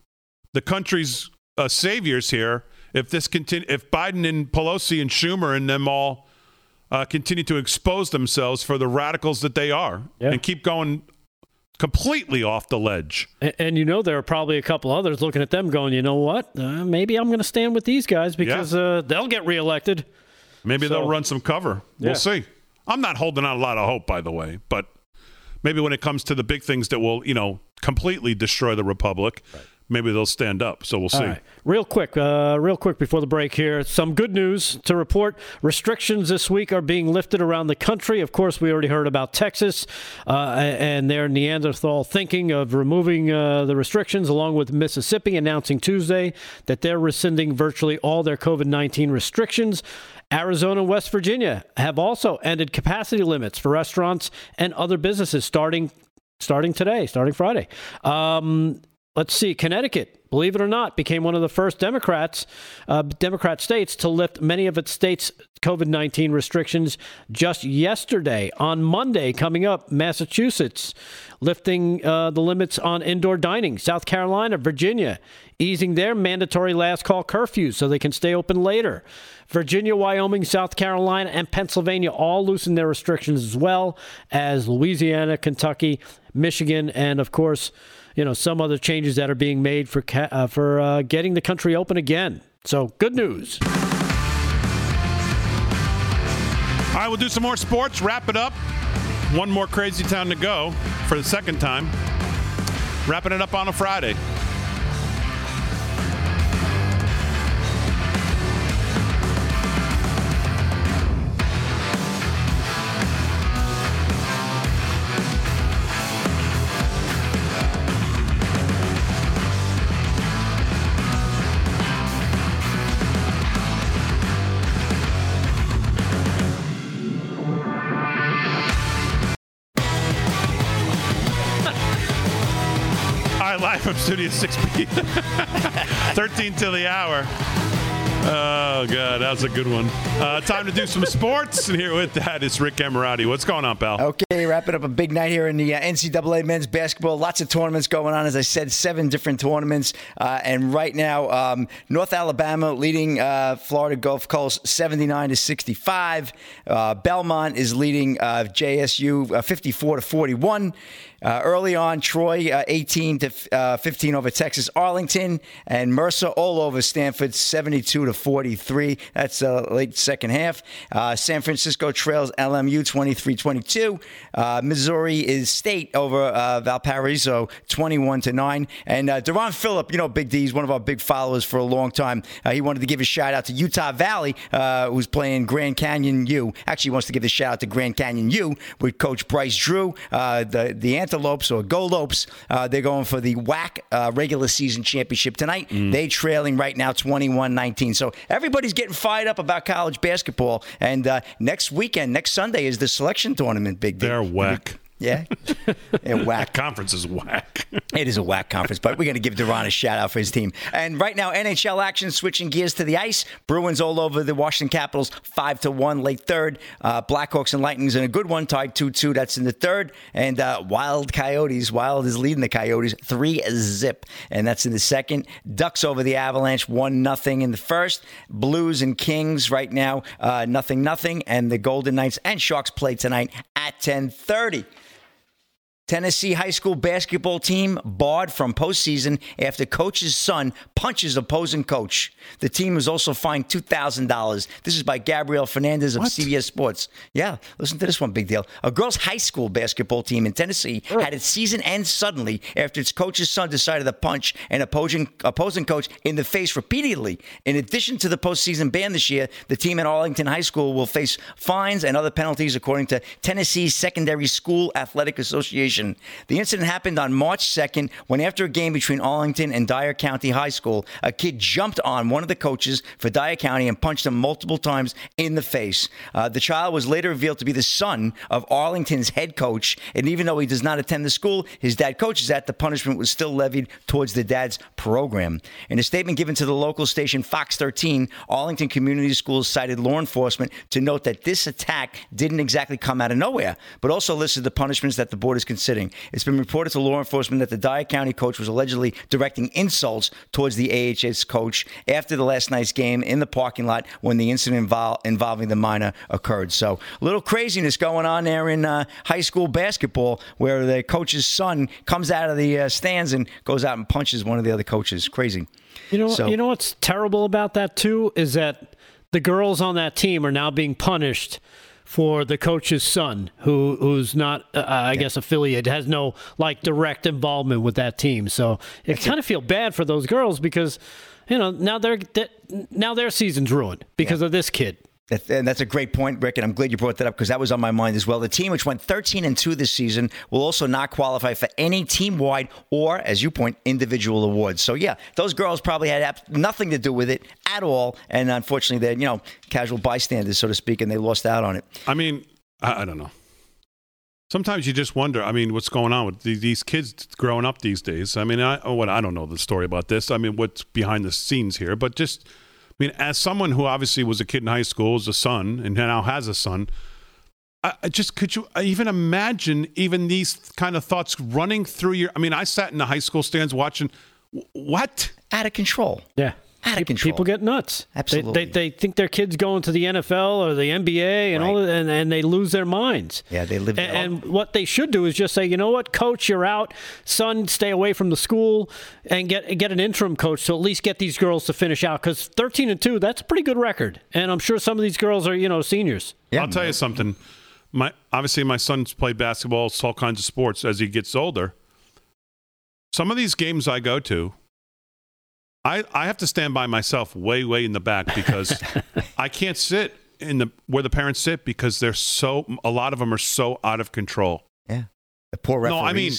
A: the country's uh, saviors here if this continue. If Biden and Pelosi and Schumer and them all uh, continue to expose themselves for the radicals that they are and keep going completely off the ledge.
B: And, and you know, there are probably a couple others looking at them going, you know what? Uh, maybe I'm going to stand with these guys because uh, they'll get reelected.
A: Maybe
B: So-
A: they'll run some cover. We'll see. I'm not holding out a lot of hope, by the way, but maybe when it comes to the big things that will, you know, completely destroy the republic, maybe they'll stand up. So we'll see.
B: Right. Real quick, uh, real quick before the break here, some good news to report. Restrictions this week are being lifted around the country. Of course, we already heard about Texas uh, and their Neanderthal thinking of removing uh, the restrictions, along with Mississippi announcing Tuesday that they're rescinding virtually all their COVID 19 restrictions. Arizona and West Virginia have also ended capacity limits for restaurants and other businesses starting starting today, starting Friday. Um, let's see, Connecticut, believe it or not, became one of the first Democrats, uh, Democrat states to lift many of its states' COVID 19 restrictions just yesterday. On Monday, coming up, Massachusetts lifting uh, the limits on indoor dining. South Carolina, Virginia easing their mandatory last call curfews so they can stay open later. Virginia, Wyoming, South Carolina, and Pennsylvania all loosen their restrictions as well as Louisiana, Kentucky, Michigan, and of course, you know some other changes that are being made for ca- uh, for uh, getting the country open again. So good news.
A: All right, we'll do some more sports, wrap it up. One more crazy town to go for the second time. Wrapping it up on a Friday. Studio 6B. 13 till the hour. Oh, God, that was a good one. Uh, time to do some sports. And here with that is Rick Emirati. What's going on, pal?
D: Okay, wrapping up a big night here in the uh, NCAA men's basketball. Lots of tournaments going on. As I said, seven different tournaments. Uh, and right now, um, North Alabama leading uh, Florida Gulf Coast 79 to 65. Uh, Belmont is leading uh, JSU uh, 54 to 41. Uh, early on, Troy uh, 18 to uh, 15 over Texas Arlington, and Mercer all over Samford 72 to 43. That's uh, late second half. Uh, San Francisco trails LMU 23 22. Uh, Missouri is State over uh, Valparaiso 21 to 9. And uh, Deron Phillip, you know, Big D, is one of our big followers for a long time. He wanted to give a shout out to Utah Valley, who's playing Grand Canyon U. Actually, wants to give a shout out to Grand Canyon U with Coach Bryce Drew. The the Antelopes or Go Lopes, uh, they're going for the WAC uh, regular season championship tonight. They trailing right now 21-19. So everybody's getting fired up about college basketball. And uh, next weekend, next Sunday is the selection tournament. Big day.
A: They're whack.
D: Yeah, yeah whack.
A: Conference is whack.
D: It is a whack conference, but we're going to give Duran a shout out for his team. And right now, NHL action switching gears to the ice. Bruins all over the Washington Capitals, five to one, late third. Uh, Blackhawks and Lightning's in a good one, tied two two. That's in the third. And uh, Wild Coyotes, Wild is leading the Coyotes three zip, and that's in the second. Ducks over the Avalanche, one nothing in the first. Blues and Kings right now, uh, nothing nothing, and the Golden Knights and Sharks play tonight at ten thirty. Tennessee high school basketball team barred from postseason after coach's son punches opposing coach. The team was also fined $2,000. This is by Gabrielle Fernandez of CBS Sports. Yeah, listen to this one, big deal. A girls' high school basketball team in Tennessee had its season end suddenly after its coach's son decided to punch an opposing, opposing coach in the face repeatedly. In addition to the postseason ban this year, the team at Arlington High School will face fines and other penalties, according to Tennessee's Secondary School Athletic Association. The incident happened on March 2nd when, after a game between Arlington and Dyer County High School, a kid jumped on one of the coaches for Dyer County and punched him multiple times in the face. Uh, the child was later revealed to be the son of Arlington's head coach, and even though he does not attend the school his dad coaches at, the punishment was still levied towards the dad's program. In a statement given to the local station Fox 13, Arlington Community Schools cited law enforcement to note that this attack didn't exactly come out of nowhere, but also listed the punishments that the board is considering. It's been reported to law enforcement that the Dyer County coach was allegedly directing insults towards the AHS coach after the last night's game in the parking lot when the incident invol- involving the minor occurred. So, a little craziness going on there in uh, high school basketball where the coach's son comes out of the uh, stands and goes out and punches one of the other coaches. Crazy.
B: You know,
D: So-
B: you know what's terrible about that too is that the girls on that team are now being punished for the coach's son, who who's not, uh, I guess, affiliated, has no like direct involvement with that team. So it kind of feel bad for those girls because, you know, now they're now their season's ruined because of this kid.
D: And that's a great point, Rick, and I'm glad you brought that up because that was on my mind as well. The team, which went 13 and 2 this season, will also not qualify for any team wide or, as you point, individual awards. So, yeah, those girls probably had nothing to do with it at all. And unfortunately, they're, you know, casual bystanders, so to speak, and they lost out on it.
A: I mean, I, I don't know. Sometimes you just wonder. I mean, what's going on with these kids growing up these days? I mean, I oh, what I don't know the story about this. I mean, what's behind the scenes here? But just, I mean, as someone who obviously was a kid in high school, was a son, and now has a son. I, I just could you even imagine even these kind of thoughts running through your? I mean, I sat in the high school stands watching. What?
D: Out of control.
B: Yeah.
D: Out of
B: people,
D: control.
B: People get nuts. They-
D: Absolutely.
B: They, they, think their kids going to the NFL or the NBA and all, and, and they lose their minds.
D: Yeah, they live.
B: And, and what they should do is just say, you know what, coach, you're out. Son, stay away from the school and get get an interim coach to at least get these girls to finish out. Because 13 and two, that's a pretty good record. And I'm sure some of these girls are, you know, seniors.
A: Yeah, I'll tell you something. My obviously my son's played basketball, it's all kinds of sports as he gets older. Some of these games I go to, I I have to stand by myself way way in the back because I can't sit in the where the parents sit because they're so a lot of them are so out of control.
D: Yeah, the poor referees.
A: No, I mean.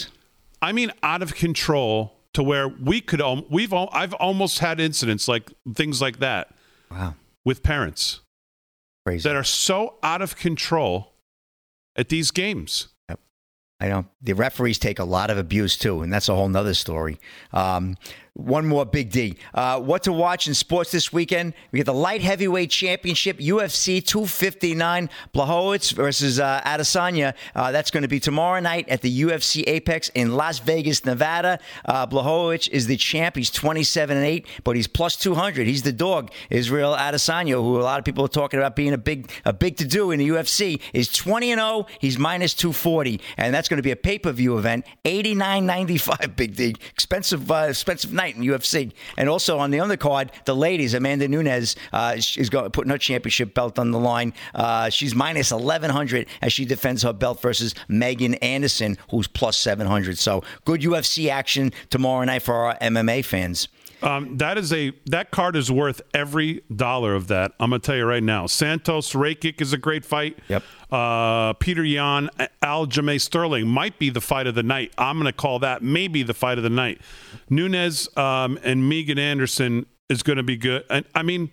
A: I mean out of control to where we could al- we've al- I've almost had incidents like things like that.
D: Wow.
A: With parents
D: Crazy.
A: that are so out of control at these games. Yep.
D: I know the referees take a lot of abuse too, and that's a whole nother story. Um, one more big D. Uh, what to watch in sports this weekend? We get the light heavyweight championship, UFC 259, Blachowicz versus uh, Adesanya. Uh, that's going to be tomorrow night at the UFC Apex in Las Vegas, Nevada. Uh, is the champ. He's 27 and 8, but he's plus 200. He's the dog. Israel Adesanya, who a lot of people are talking about being a big a big to do in the UFC, is 20 and 0. He's minus 240, and that's going to be a pay per view event. 89.95, big D. Expensive uh, expensive night in UFC. And also on the undercard, the ladies, Amanda Nunes uh, is going putting her championship belt on the line. Uh, she's minus 1100 as she defends her belt versus Megan Anderson, who's plus 700. So good UFC action tomorrow night for our MMA fans.
A: Um, that is a that card is worth every dollar of that. I'm gonna tell you right now. Santos Rakic is a great fight.
D: Yep.
A: Uh, Peter Yan, Aljamain Sterling might be the fight of the night. I'm gonna call that maybe the fight of the night. Nunes um, and Megan Anderson is gonna be good. And I mean,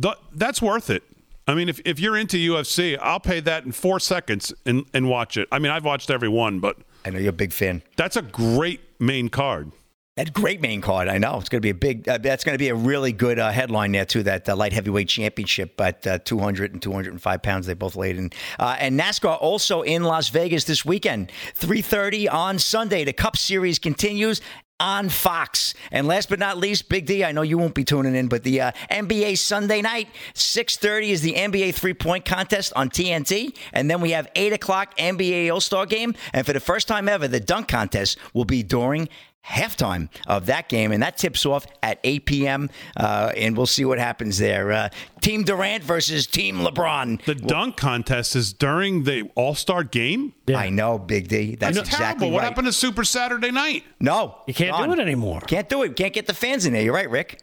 A: th- that's worth it. I mean, if, if you're into UFC, I'll pay that in four seconds and, and watch it. I mean, I've watched every one, but
D: I know you're a big fan.
A: That's a great main card.
D: That great main card. I know it's going to be a big. Uh, that's going to be a really good uh, headline there too. That uh, light heavyweight championship at uh, 200 and 205 pounds. They both laid in. Uh, and NASCAR also in Las Vegas this weekend. 3:30 on Sunday. The Cup Series continues on Fox. And last but not least, Big D. I know you won't be tuning in, but the uh, NBA Sunday night 6:30 is the NBA three point contest on TNT, and then we have eight o'clock NBA All Star game. And for the first time ever, the dunk contest will be during halftime of that game, and that tips off at 8 p.m. Uh, and we'll see what happens there. Uh, Team Durant versus Team LeBron.
A: The dunk contest is during the All Star game.
D: I know, Big D. That's
A: That's
D: exactly
A: terrible. What happened to Super Saturday Night?
D: No,
B: You can't do it anymore.
D: Can't do it. Can't get the fans in there. You're right, Rick.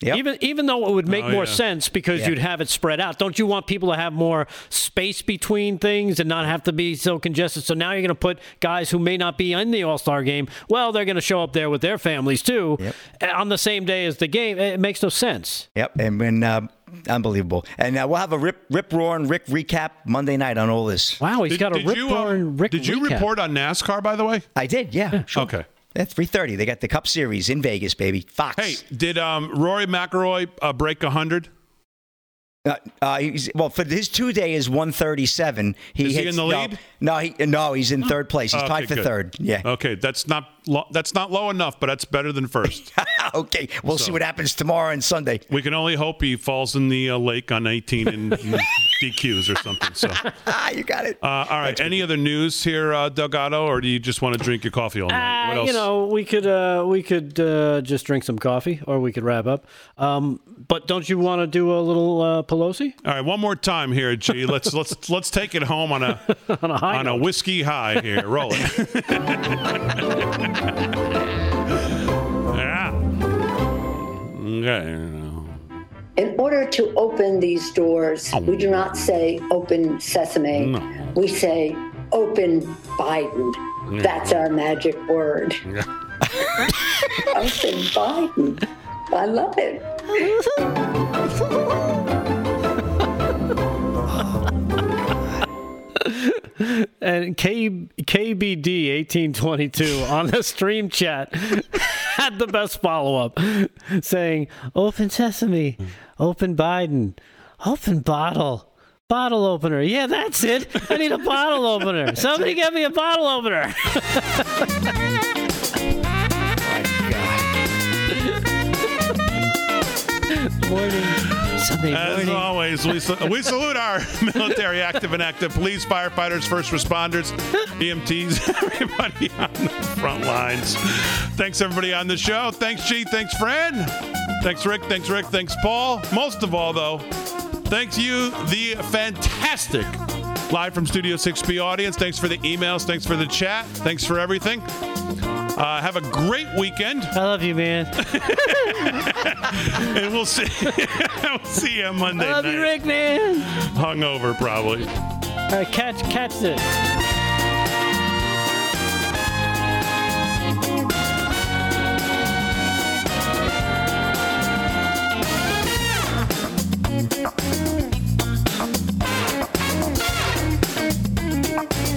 D: Yep.
B: Even even though it would make
D: Oh,
B: more
D: yeah.
B: sense because
D: Yeah.
B: you'd have it spread out. Don't you want people to have more space between things and not have to be so congested? So now you're going to put guys who may not be in the All Star game. Well, they're going to show up there with their families too uh, on the same day as the game. It makes no sense.
D: Yep, and when uh, unbelievable, and uh, we'll have a rip rip roaring Rick recap Monday night on all this.
B: Wow, he's got a rip
A: you, um, Did you report on NASCAR, by the way?
D: I did, yeah. sure.
A: Okay.
D: At three thirty, they got the Cup Series in Vegas, baby. Fox.
A: Hey, did um, Rory McIlroy uh, break 100?
D: Uh, uh, he's, well, for his two day is one thirty seven. He
A: Is he in the
D: no,
A: lead?
D: No, he, no, he's in third place. He's
A: Okay,
D: tied for
A: good.
D: third. Yeah.
A: Okay, that's not lo- that's not low enough, but that's better than first.
D: okay, we'll see what happens tomorrow and Sunday.
A: We can only hope he falls in the uh, lake on 18 and DQs or something. So,
D: ah, you got it.
A: Uh, all right. Any other news here, uh, Delgado, or do you just want to drink your coffee all night? What
B: Uh,
A: else?
B: you know, we could uh, we could uh, just drink some coffee, or we could wrap up. Um, but don't you want to do a little uh, Pelosi?
A: All right, one more time here, G. Let's let's let's take it home on a
B: on a high
A: on a whiskey high here. Roll it.
P: In order to open these doors, we do not say open sesame.
A: No.
P: We say open Biden. That's our magic word. open Biden. I love it.
B: and K, KBD eighteen twenty two on the stream chat had the best follow up, saying "Open Sesame, Open Biden, Open Bottle." Bottle opener. Yeah, that's it. I need a bottle opener. Somebody get me a bottle opener. Morning. Sunday
A: As
B: morning.
A: always, we, sa- we salute our military, active and active police, firefighters, first responders, EMTs, everybody on the front lines. Thanks, everybody on the show. Thanks, G. Thanks, Fred. Thanks, Rick. Thanks, Rick. Thanks, Paul. Most of all, though, thanks you, the fantastic live from Studio 6B audience. Thanks for the emails. Thanks for the chat. Thanks for everything. Uh, have a great weekend.
B: I love you, man.
A: and we'll see. we'll see you on Monday
B: I love
A: night.
B: you, Rick, man.
A: Hungover, probably.
B: All right, catch, catch this. it.